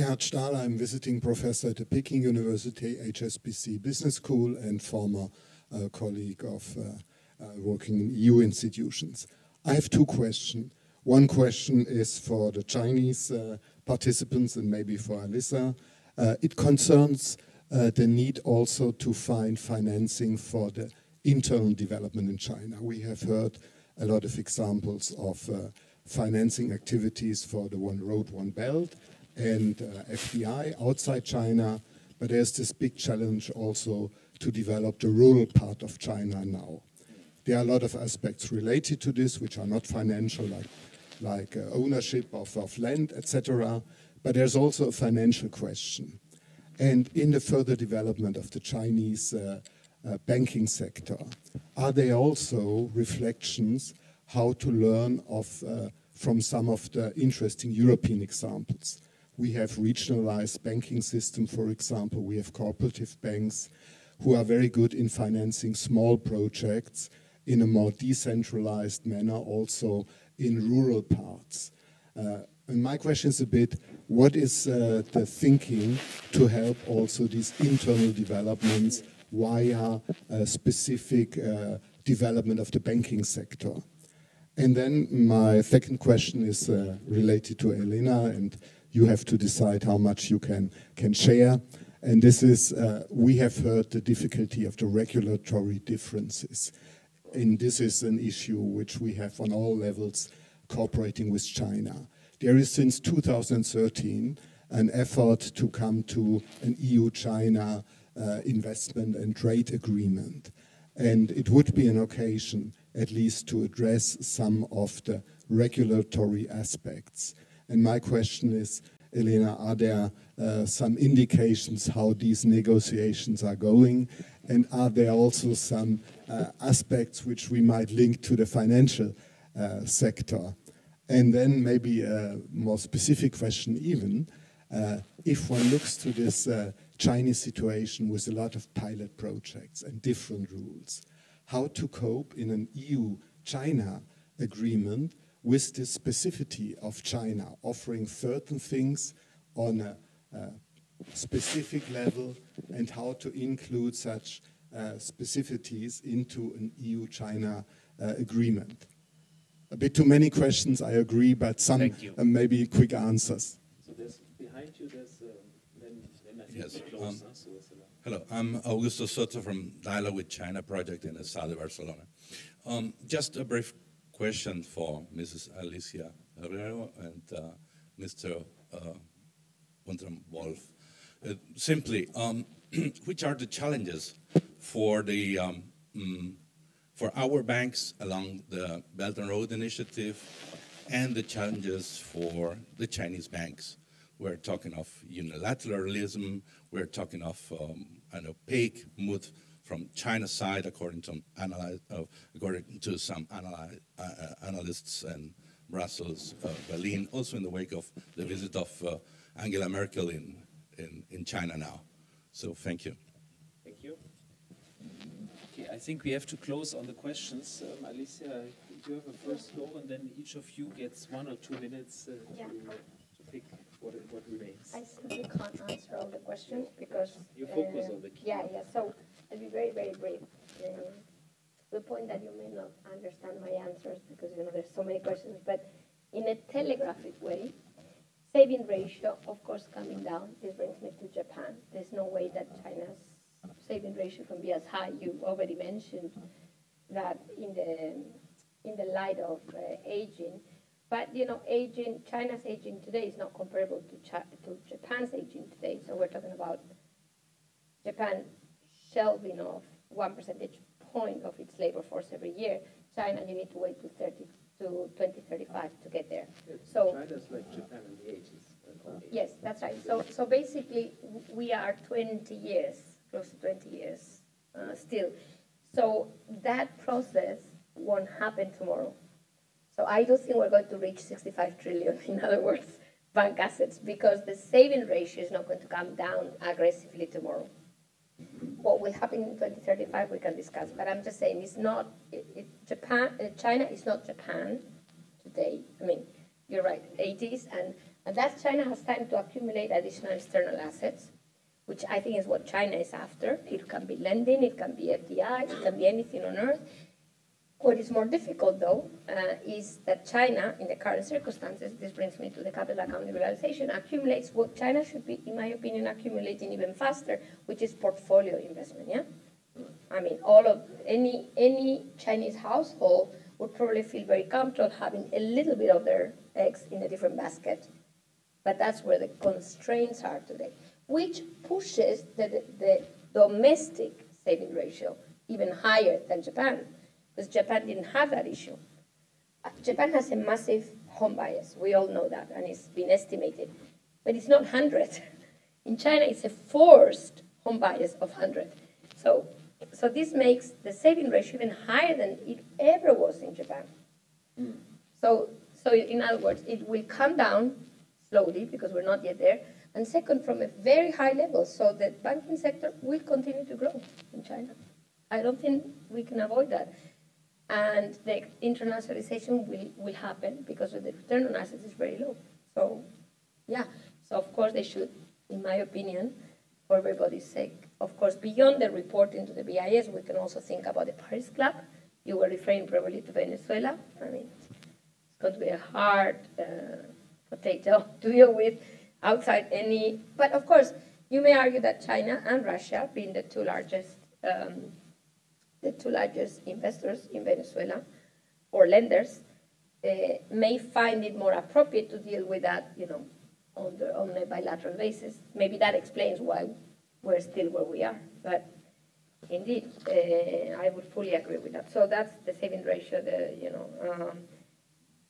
Gerhard Stahl, I'm visiting professor at the Peking University HSBC Business School and former uh, colleague of uh, uh, working in EU institutions. I have two questions. One question is for the Chinese uh, participants and maybe for Alicia. Uh, it concerns the need also to find financing for the internal development in China. We have heard a lot of examples of financing activities for the One Road, One Belt and uh, FDI outside China, but there's this big challenge also to develop the rural part of China now. There are a lot of aspects related to this which are not financial, like like uh, ownership of, of land, etc. But there's also a financial question. And in the further development of the Chinese uh, uh, banking sector, are there also reflections how to learn of, uh, from some of the interesting European examples? We have regionalized banking system, for example. We have cooperative banks who are very good in financing small projects in a more decentralized manner, also in rural parts. Uh, and my question is a bit, what is uh, the thinking to help also these internal developments via a specific uh, development of the banking sector? And then my second question is uh, related to Elena, and you have to decide how much you can, can share. And this is, uh, we have heard the difficulty of the regulatory differences. And this is an issue which we have on all levels cooperating with China. There is since 2013 an effort to come to an EU-China uh, investment and trade agreement. And it would be an occasion at least to address some of the regulatory aspects. And my question is, Elena, are there uh, some indications how these negotiations are going? And are there also some uh, aspects which we might link to the financial uh, sector? And then maybe a more specific question even, uh, if one looks to this uh, Chinese situation with a lot of pilot projects and different rules, how to cope in an EU-China agreement with the specificity of China, offering certain things on a, a specific level and how to include such uh, specificities into an EU-China uh, agreement a bit too many questions, I agree, but some uh, maybe quick answers. So there's behind you, there's then, then I yes. Um, so hello, I'm Augusto Soto from Dialogue with China project in the south of Barcelona. Um, just a brief question for Mrs. Alicia Herrero and uh, Mr. Uh, Wolff. Uh, simply, um, which are the challenges for the um, mm, for our banks along the Belt and Road Initiative and the challenges for the Chinese banks. We're talking of unilateralism, we're talking of um, an opaque mood from China's side, according to, analyze, uh, according to some analyze, uh, uh, analysts in Brussels, uh, Berlin, also in the wake of the visit of uh, Angela Merkel in, in, in China now. So thank you. Thank you. Okay, I think we have to close on the questions. Um, Alicia, you have a first go, and then each of you gets one or two minutes uh, yeah. to, to, pick what, what remains. I simply can't answer all the questions because you focus uh, on the key. Yeah, yeah. So I'll be very, very brief. Um, the point that you may not understand my answers because you know there's so many questions, but in a telegraphic way, saving ratio, of course, coming down. This brings me to Japan. There's no way that China's saving ratio can be as high. You already mentioned that in the in the light of uh, aging, but you know, aging China's aging today is not comparable to to Japan's aging today. So we're talking about Japan shelving off one percentage point of its labor force every year. China, you need to wait to 30 to 2035 to get there. So China's like Japan in the 80s. yes, that's right. So so basically, we are 20 years, close to 20 years uh, still. So that process won't happen tomorrow. So I don't think we're going to reach 65 trillion, in other words, bank assets, because the saving ratio is not going to come down aggressively tomorrow. What will happen in 2035, we can discuss. But I'm just saying, it's not it, it, Japan. Uh, China is not Japan today. I mean, you're right, 80s, and that China has time to accumulate additional external assets, which I think is what China is after. It can be lending, it can be FDI, it can be anything on earth. What is more difficult, though, uh, is that China, in the current circumstances, this brings me to the capital account liberalization, accumulates what China should be, in my opinion, accumulating even faster, which is portfolio investment. Yeah, I mean, all of any any Chinese household would probably feel very comfortable having a little bit of their eggs in a different basket, but that's where the constraints are today, which pushes the, the, the domestic saving ratio even higher than Japan because Japan didn't have that issue. Uh, Japan has a massive home bias. We all know that, and it's been estimated. But it's not 100. In China, it's a forced home bias of 100. So, so this makes the saving ratio even higher than it ever was in Japan. So, so in other words, it will come down slowly because we're not yet there. And second, from a very high level. So the banking sector will continue to grow in China. I don't think we can avoid that and the internationalization will, will happen because the return on assets is very low. So, yeah, so of course they should, in my opinion, for everybody's sake, of course, beyond the reporting to the BIS, we can also think about the Paris Club. You were referring probably to Venezuela. I mean, it's going to be a hard uh, potato to deal with outside any. But of course, you may argue that China and Russia, being the two largest um, the two largest investors in Venezuela or lenders uh, may find it more appropriate to deal with that, you know, on, the, on a bilateral basis. Maybe that explains why we're still where we are. But indeed, uh, I would fully agree with that. So that's the saving ratio, the, you know. Um,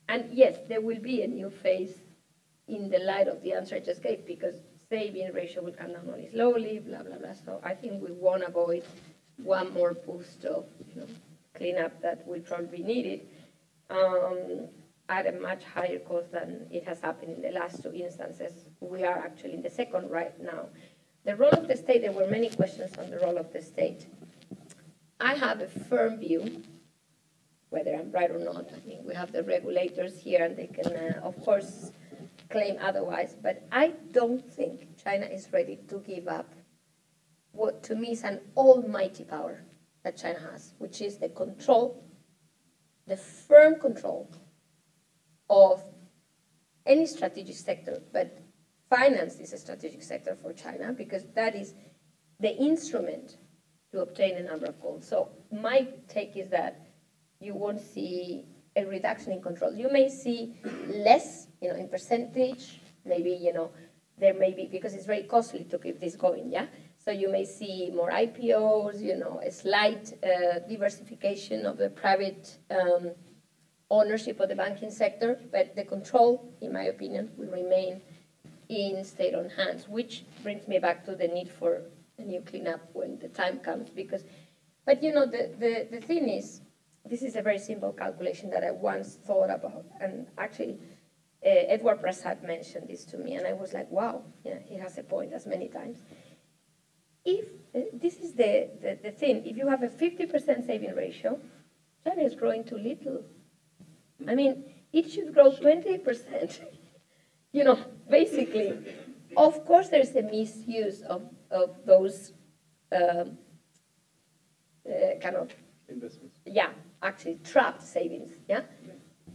and yes, there will be a new phase in the light of the answer I just gave because saving ratio will come down only slowly, blah, blah, blah. So I think we won't avoid one more boost of you know, cleanup that will probably be needed um, at a much higher cost than it has happened in the last two instances. We are actually in the second right now. The role of the state, there were many questions on the role of the state. I have a firm view, whether I'm right or not. I mean, we have the regulators here and they can, uh, of course, claim otherwise. But I don't think China is ready to give up what to me is an almighty power that China has, which is the control, the firm control of any strategic sector, but finance is a strategic sector for China because that is the instrument to obtain a number of goals. So my take is that you won't see a reduction in control. You may see less, you know, in percentage, maybe, you know, there may be, because it's very costly to keep this going, yeah? So you may see more IPOs, you know, a slight uh, diversification of the private um, ownership of the banking sector, but the control, in my opinion, will remain in state-owned hands, which brings me back to the need for a new cleanup when the time comes. Because, but you know, the, the, the thing is, this is a very simple calculation that I once thought about, and actually, uh, Eswar Prasad mentioned this to me, and I was like, wow, yeah, he has a point, as many times if uh, this is the, the, the, thing, if you have a 50% saving ratio, that is growing too little. I mean, it should grow 20%. you know, basically. Of course, there's a misuse of, of those um, uh, kind of investments. Yeah, actually, trapped savings. Yeah,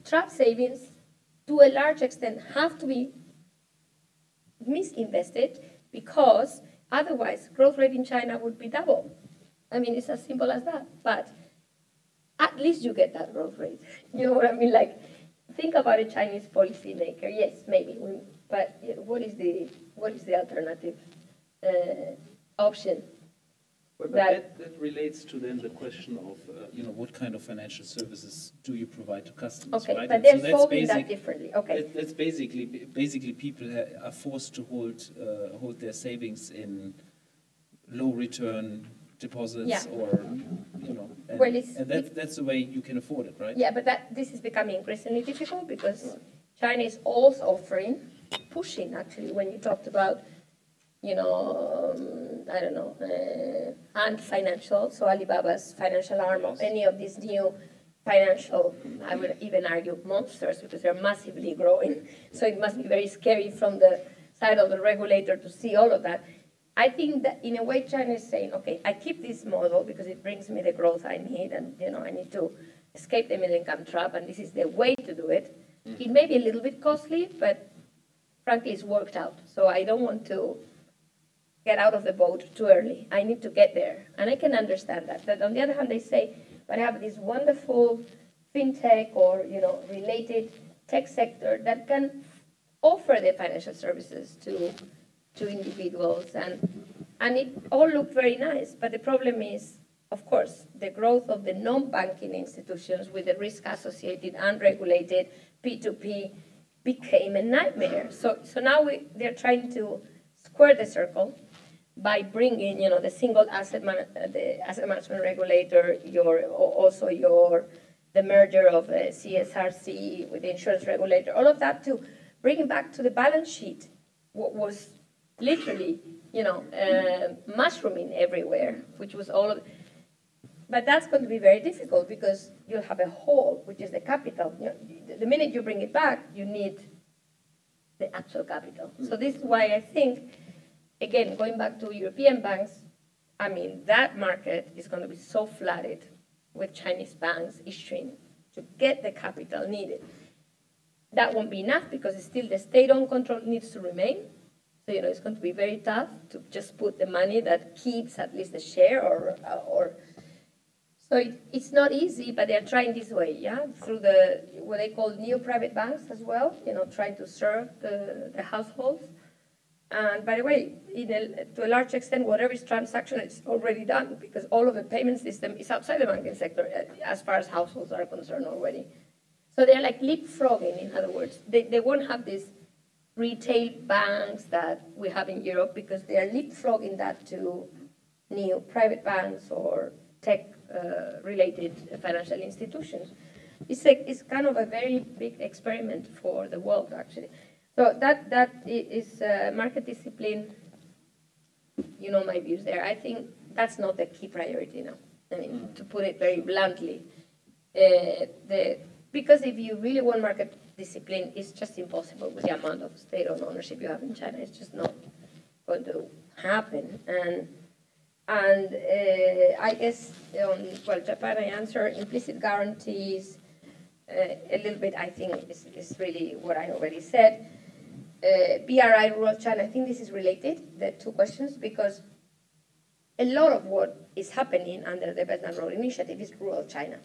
trapped savings to a large extent have to be misinvested because Otherwise, growth rate in China would be double. I mean, it's as simple as that. But at least you get that growth rate. You know what I mean? Like, think about a Chinese policymaker. Yes, maybe, but what is the what is the alternative uh, option? But that, that relates to then the question of, uh, you know, what kind of financial services do you provide to customers, Okay, right? but they're that's solving that differently. Okay. that- That's basically, basically people are forced to hold, uh, hold their savings in low return deposits Yeah. or, you know, and, Well, it's- and that, that's the way you can afford it, right? Yeah, but that this is becoming increasingly difficult because China is also offering, pushing actually, when you talked about, you know, um, I don't know, uh, Ant Financial, so Alibaba's financial arm, or any of these new financial, I would even argue, monsters because they're massively growing. So it must be very scary from the side of the regulator to see all of that. I think that in a way China is saying, okay, I keep this model because it brings me the growth I need, and you know I need to escape the middle income trap, and this is the way to do it. It may be a little bit costly, but frankly, it's worked out. So I don't want to get out of the boat too early. I need to get there, and I can understand that. But on the other hand, they say, but I have this wonderful fintech or you know related tech sector that can offer the financial services to to individuals and and it all looked very nice but the problem is of course the growth of the non-banking institutions with the risk associated unregulated p2p became a nightmare so so now we, they're trying to square the circle by bringing you know the single asset man, the asset management regulator your also your the merger of uh, CSRC with the insurance regulator all of that to bring it back to the balance sheet what was literally, you know, uh, mushrooming everywhere, which was all of. But that's going to be very difficult because you'll have a hole, which is the capital. You know, the minute you bring it back, you need the actual capital. So this is why I think, again, going back to European banks, I mean, that market is going to be so flooded with Chinese banks issuing to get the capital needed. That won't be enough because still the state-owned control needs to remain so, you know, it's going to be very tough to just put the money that keeps at least a share or, or so it, it's not easy, but they're trying this way, yeah, through the, what they call new private banks as well, you know, trying to serve the, the households. And by the way, a, to a large extent, whatever is transaction is already done because all of the payment system is outside the banking sector as far as households are concerned already. So they're like leapfrogging, in other words. They, they won't have these retail banks that we have in Europe because they are leapfrogging that to new private banks or tech uh, related financial institutions. It's, a, it's kind of a very big experiment for the world, actually. So that, that is uh, market discipline. You know my views there. I think that's not the key priority now. I mean, to put it very bluntly. Uh, the, because if you really want market discipline it's just impossible with the amount of state-owned ownership you have in China. It's just not going to happen. And and uh, I guess on well, Japan, I answer implicit guarantees. Uh, a little bit, I think, is, is really what I already said. Uh, BRI, rural China, I think this is related, the two questions, because a lot of what is happening under the Belt and Road Initiative is rural China.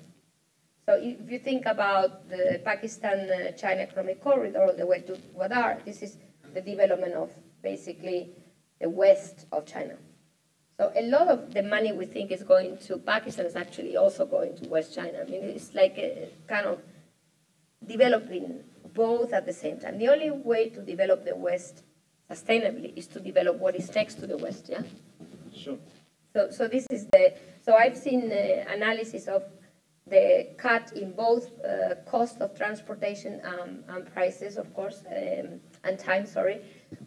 So if you think about the Pakistan-China economic corridor all the way to Gwadar, this is the development of basically the west of China. So a lot of the money we think is going to Pakistan is actually also going to West China. I mean, it's like a kind of developing both at the same time. The only way to develop the West sustainably is to develop what is next to the West, yeah? Sure. So, so this is the, so I've seen uh, analysis of the cut in both uh, cost of transportation um, and prices, of course, um, and time, sorry,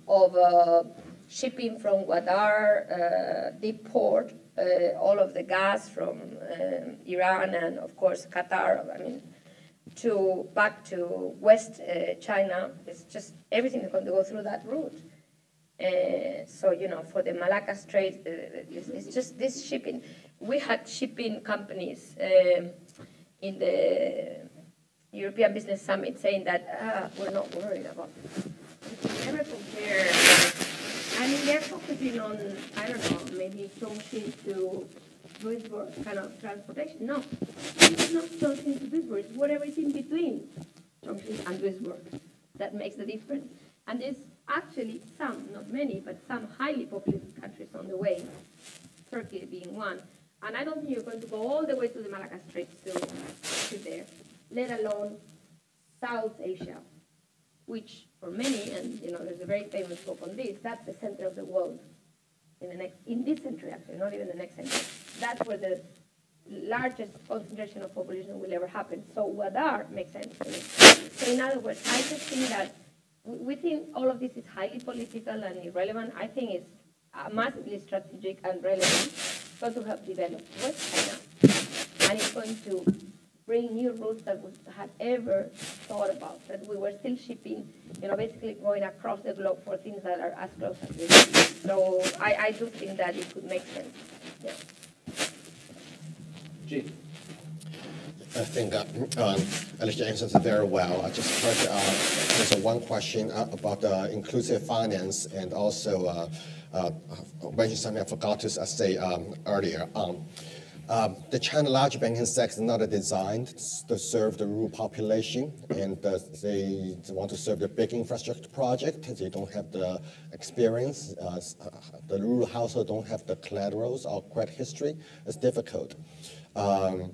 of uh, shipping from Gwadar, uh, deep port, uh, all of the gas from um, Iran and, of course, Qatar, I mean, to back to West uh, China. It's just everything is going to go through that route. Uh, so, you know, for the Malacca Strait, uh, it's, it's, just this shipping. We had shipping companies um, in the European Business Summit saying that ah, we're not worried about it. Never. I mean, they're focusing on, I don't know, maybe Chongqing to Duisburg kind of transportation. No, it's not Chongqing to Duisburg. It's whatever is in between Chongqing and Duisburg that makes the difference. And there's actually some, not many, but some highly populated countries on the way, Turkey being one. And I don't think you're going to go all the way to the Malacca Strait to, to there, let alone South Asia, which for many, and you know, there's a very famous book on this, that's the center of the world in the next, in this century actually, not even the next century. That's where the largest concentration of population will ever happen. So Gwadar makes sense to me. So in other words, I just think that we think all of this is highly political and irrelevant. I think it's massively strategic and relevant. It's going to help develop West China, and it's going to bring new routes that we had ever thought about, that we were still shipping, you know, basically going across the globe for things that are as close as this. So I, I do think that it could make sense. Yeah. I think uh, um, answered very well. I just heard uh, there's one question uh, about uh, inclusive finance and also uh, uh, mentioned something I forgot to say um, earlier. Um, um, the China large banking sector is not designed to serve the rural population, and uh, they want to serve the big infrastructure project. They don't have the experience. Uh, the rural household don't have the collaterals or credit history. It's difficult. Um,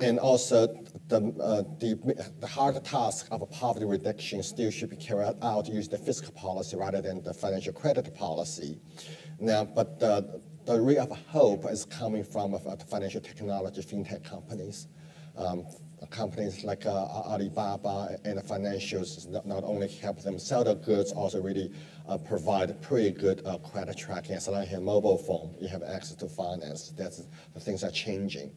and also, the, uh, the, the hard task of poverty reduction still should be carried out using the fiscal policy rather than the financial credit policy. Now, but the, the ray of hope is coming from uh, financial technology fintech companies. Um, companies like uh, Alibaba and the financials not, not, only help them sell their goods, also really provide pretty good uh, credit tracking. As long as you have mobile phone, you have access to finance. That's the things are changing.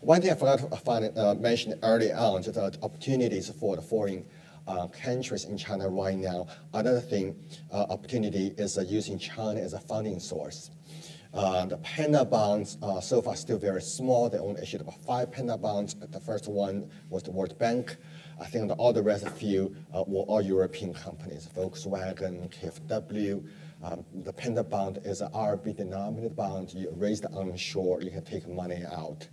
One thing I forgot to uh, mention early on, just the opportunities for the foreign uh, countries in China right now. Another thing, uh, opportunity is uh, using China as a funding source. Uh, the panda bonds uh, so far still very small. They only issued about five panda bonds. The first one was the World Bank. I think the, all the rest of few uh, were all European companies, Volkswagen, KfW. Um, the panda bond is an RMB denominated bond. You raise it onshore, you can take money out.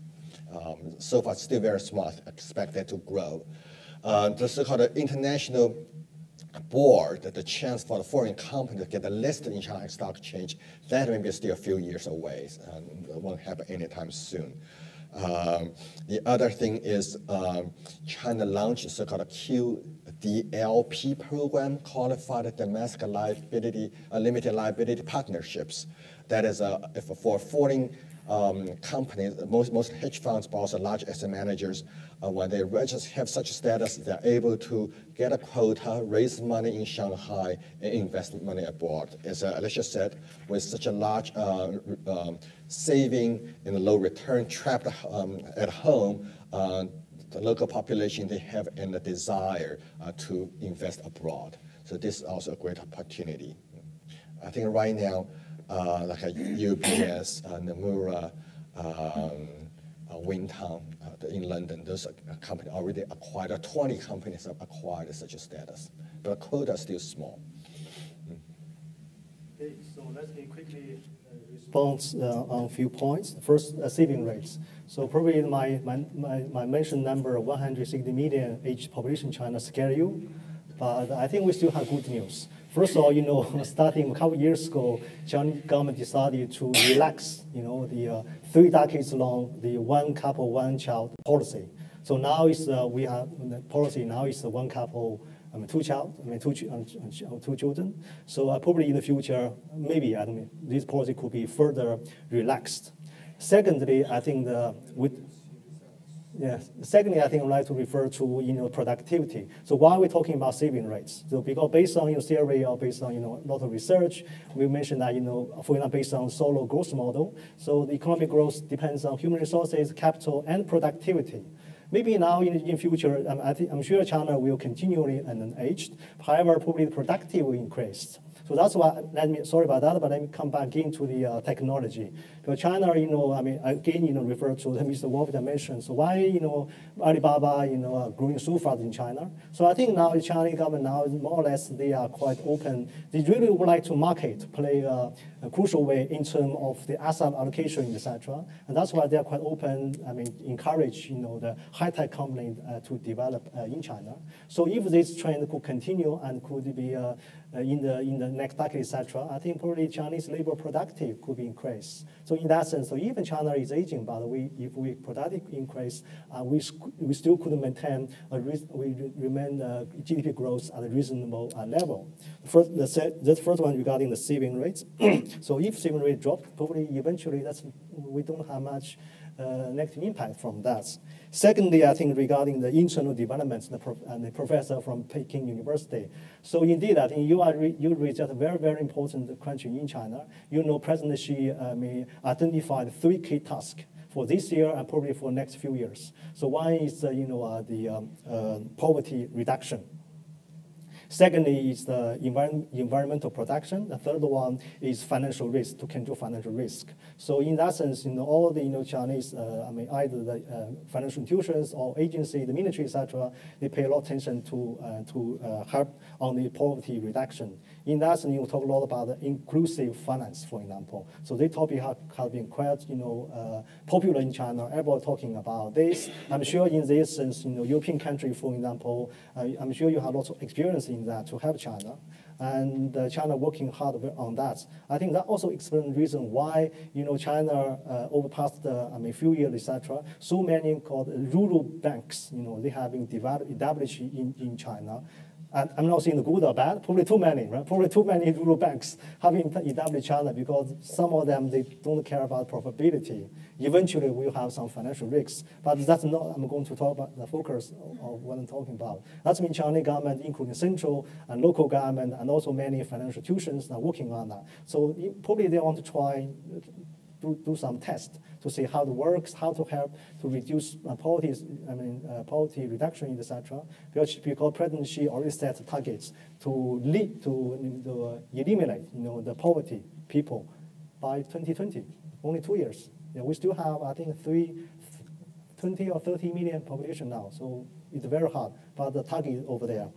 Um, so far, still very small, expected to grow. Uh, the so-called international board, the chance for the foreign company to get listed in Shanghai Stock Exchange, that may be still a few years away and won't happen anytime soon. Um, the other thing is um, China launched a so-called QDLP program, Qualified Domestic Liability, uh, Limited Liability Partnerships. That is uh, for foreign um, companies, most, most hedge funds, but also large asset managers, uh, when they register, have such status, they're able to get a quota, raise money in Shanghai, and invest money abroad. As uh, Alicia said, with such a large uh, um, saving and low return trapped um, at home, uh, the local population, they have and a desire uh, to invest abroad. So this is also a great opportunity. I think right now, uh, like a UBS, uh, Nomura, um, uh, Winton uh, in London, those companies already acquired, 20 companies have acquired such a status, but the quota is still small. Okay, so let me quickly respond uh, on a few points. First, uh, saving rates. So probably my, my, my, mentioned number, of 160 million age population China scare you, but I think we still have good news. First of all, you know, starting a couple years ago, Chinese government decided to relax, you know, the uh, three decades long, the one couple, one child policy. So now it's, uh, we have, the policy now is the one couple, I mean, two child, I mean, two, um, two children. So uh, probably in the future, maybe, I mean, this policy could be further relaxed. Secondly, I think the, with, Yes. Secondly, I think I'd like to refer to you know productivity. So why are we talking about saving rates? So because based on your theory or based on you know a lot of research, we mentioned that you know for example based on Solow growth model. So the economic growth depends on human resources, capital, and productivity. Maybe now in in future, um, I I'm sure China will continually and aged. However, probably the productivity will increase. So that's why, let me, sorry about that, but let me come back into the uh, technology. Because China, you know, I mean, again, you know, refer to the Mr. Wolff mentioned. So why, you know, Alibaba, you know, are growing so fast in China? So I think now the Chinese government now is more or less they are quite open. They really would like to market, play a, a crucial way in terms of the asset allocation, etc. And that's why they are quite open. I mean, encourage, you know, the high tech company uh, to develop uh, in China. So if this trend could continue and could be uh, uh, in the in the next decade, etc., I think probably Chinese labor productive could be increased. So in that sense, so even China is aging, but we if we productive increase, uh, we we still could maintain a we remain uh, GDP growth at a reasonable uh, level. First, the, the first one regarding the saving rates. so if saving rate drop, probably eventually that's we don't have much uh, negative impact from that. Secondly, I think regarding the internal developments, the, prof and the professor from Peking University. So indeed, I think you are you raised a very very important question in China. You know, President Xi may identified three key tasks for this year and probably for next few years. So one is uh, you know uh, the um, uh, poverty reduction. Secondly is the environment, environmental protection. The third one is financial risk, to control financial risk. So in that sense, you know, all the you know, Chinese, uh, I mean, either the uh, financial institutions or agency, the military, etc., they pay a lot of attention to, uh, to uh, help on the poverty reduction. In that sense, you talk a lot about inclusive finance, for example. So this topic has, has been quite, you know, uh, popular in China. Everybody talking about this. I'm sure in this sense, you know, European country, for example, uh, I'm sure you have lots of experience in that to help China. And uh, China working hard on that. I think that also explains the reason why, you know, China uh, over past, uh, I mean, few years, etc., so many called rural banks, you know, they have been developed, established in, in China. And I'm not saying the good or bad, probably too many, right? Probably too many rural banks having established China because some of them, they don't care about profitability. Eventually, we'll have some financial risks. But that's not, I'm going to talk about the focus of what I'm talking about. That's mean Chinese government, including central and local government, and also many financial institutions are working on that. So probably they want to try do, do some tests to see how it works, how to help to reduce uh, poverty, I mean, uh, poverty reduction, etc. Because, because President Xi already set targets to lead to, to uh, eliminate, you know, the poverty people by 2020, only two years. Yeah, we still have, I think, three, 20 or 30 million population now, so it's very hard, but the target is over there.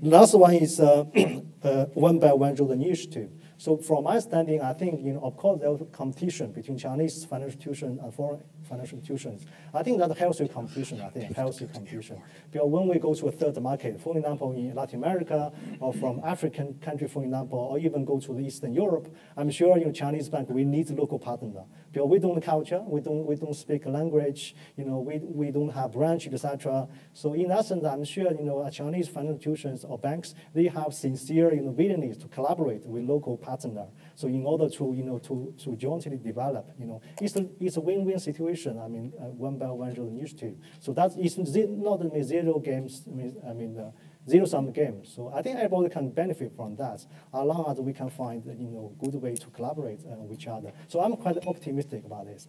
Last one is uh, uh, one by one road initiative. So from my standing, I think, you know, of course, there's competition between Chinese financial institutions and foreign financial institutions. I think that's a healthy competition, I think, healthy competition. Because when we go to a third market, for example, in Latin America or from African country, for example, or even go to Eastern Europe, I'm sure, you know, Chinese bank, we need local partner. Because we don't culture, we don't, we don't speak language, you know, we, we don't have branch, etc. So in essence, I'm sure, you know, Chinese financial institutions or banks, they have sincere, you know, willingness to collaborate with local partner. So in order to, you know, to, to jointly develop, you know, it's a, it's a win-win situation, I mean, uh, one by one road initiative. So that is not only zero games, I mean, I mean uh, zero-sum game. So I think everybody can benefit from that, as long as we can find, you know, good way to collaborate uh, with each other. So I'm quite optimistic about this.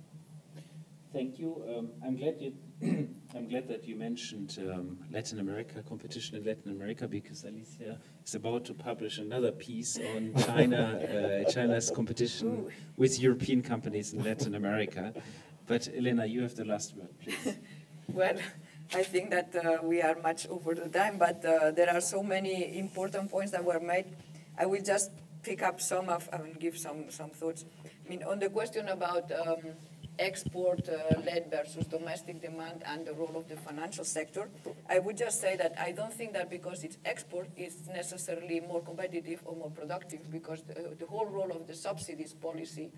Thank you. Um, I'm glad you. I'm glad that you mentioned um, Latin America competition in Latin America because Alicia is about to publish another piece on China, uh, China's competition with European companies in Latin America. But Elena, you have the last word, please. well, I think that uh, we are much over the time, but uh, there are so many important points that were made. I will just pick up some of, will give some some thoughts. I mean, on the question about. Um, export-led uh, versus domestic demand and the role of the financial sector. I would just say that I don't think that because it's export, it's necessarily more competitive or more productive because the, the whole role of the subsidies policy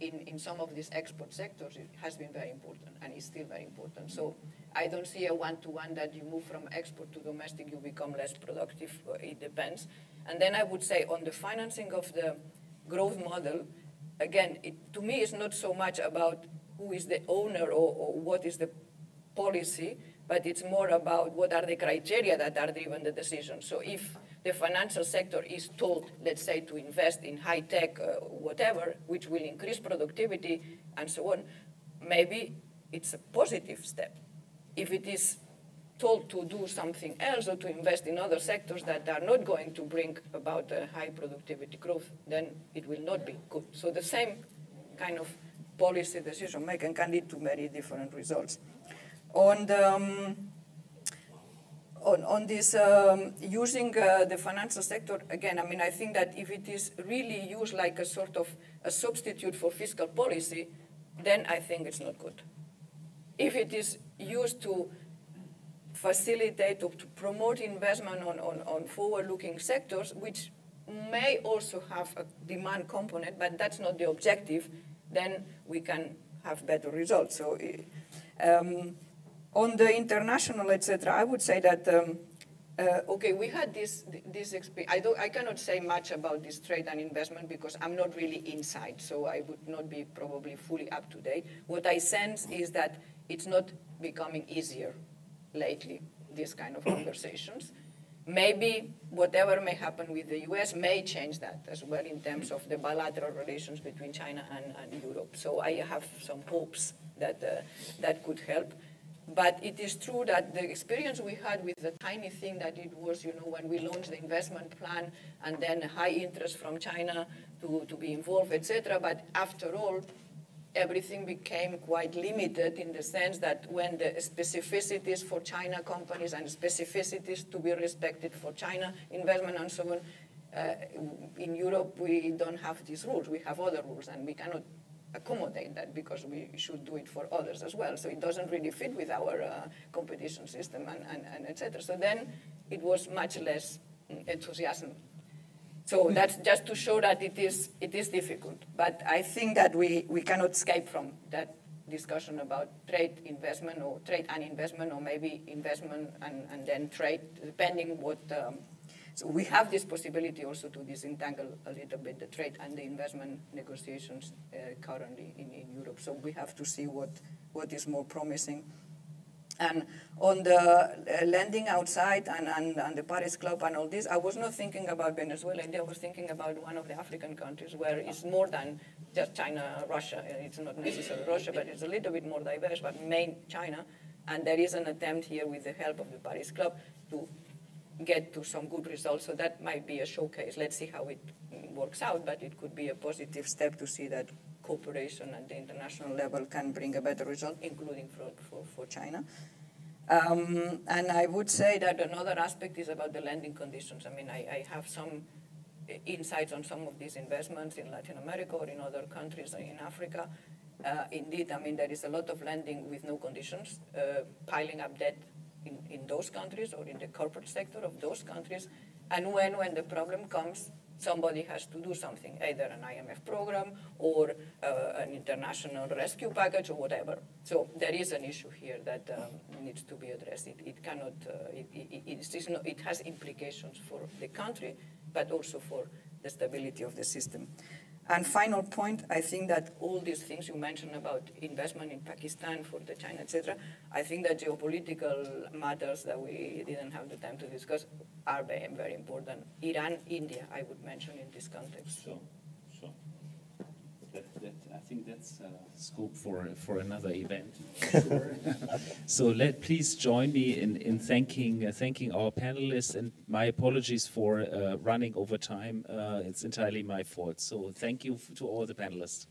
in, in some of these export sectors it has been very important and is still very important. So I don't see a one-to-one that you move from export to domestic, you become less productive. Uh, it depends. And then I would say on the financing of the growth model, again, it, to me, it's not so much about who is the owner or, or what is the policy, but it's more about what are the criteria that are driven the decision. So if the financial sector is told, let's say, to invest in high tech, uh, whatever, which will increase productivity and so on, maybe it's a positive step. If it is told to do something else or to invest in other sectors that are not going to bring about a high productivity growth, then it will not be good. So the same kind of policy decision making can lead to very different results. On the, um, on, on this um, using uh, the financial sector, again, I mean, I think that if it is really used like a sort of a substitute for fiscal policy, then I think it's not good. If it is used to facilitate or to promote investment on, on, on forward-looking sectors, which may also have a demand component, but that's not the objective, then we can have better results. So, um, on the international, etc., I would say that. Um, uh, okay, we had this this experience. I don't, I cannot say much about this trade and investment because I'm not really inside, so I would not be probably fully up to date. What I sense is that it's not becoming easier lately. These kind of conversations. Maybe whatever may happen with the US may change that as well in terms of the bilateral relations between China and, and Europe. So I have some hopes that uh, that could help. But it is true that the experience we had with the tiny thing that it was, you know, when we launched the investment plan and then high interest from China to, to be involved, etc. But after all, everything became quite limited in the sense that when the specificities for China companies and specificities to be respected for China investment and so on, uh, in Europe we don't have these rules. We have other rules and we cannot accommodate that because we should do it for others as well. So it doesn't really fit with our uh, competition system and, and, and etc. So then it was much less enthusiasm. So that's just to show that it is, it is difficult. But I think that we, we cannot escape from that discussion about trade investment or trade and investment or maybe investment and, and then trade, depending what um, so we have this possibility also to disentangle a little bit the trade and the investment negotiations uh, currently in, in Europe. So we have to see what, what is more promising. And on the uh, lending outside and, and, and, the Paris Club and all this, I was not thinking about Venezuela. I was thinking about one of the African countries where it's more than just China, Russia. It's not necessarily Russia, but it's a little bit more diverse, but main China. And there is an attempt here with the help of the Paris Club to get to some good results. So that might be a showcase. Let's see how it works out, but it could be a positive step to see that cooperation at the international level can bring a better result, including for, for, for China. Um, and I would say that another aspect is about the lending conditions. I mean, I, I have some insights on some of these investments in Latin America or in other countries in Africa. Uh, indeed, I mean, there is a lot of lending with no conditions, uh, piling up debt in, in those countries or in the corporate sector of those countries. And when, when the problem comes, somebody has to do something, either an IMF program or uh, an international rescue package or whatever. So there is an issue here that um, needs to be addressed. It, it cannot, uh, it, it, not, it has implications for the country, but also for the stability of the system. And final point, I think that all these things you mentioned about investment in Pakistan for the China, etc., I think that geopolitical matters that we didn't have the time to discuss are very, important. Iran, India, I would mention in this context. That, that, I think that's uh, scope for for another event. Sure. so let please join me in in thanking uh, thanking our panelists and my apologies for uh, running over time. Uh, it's entirely my fault. So thank you to all the panelists.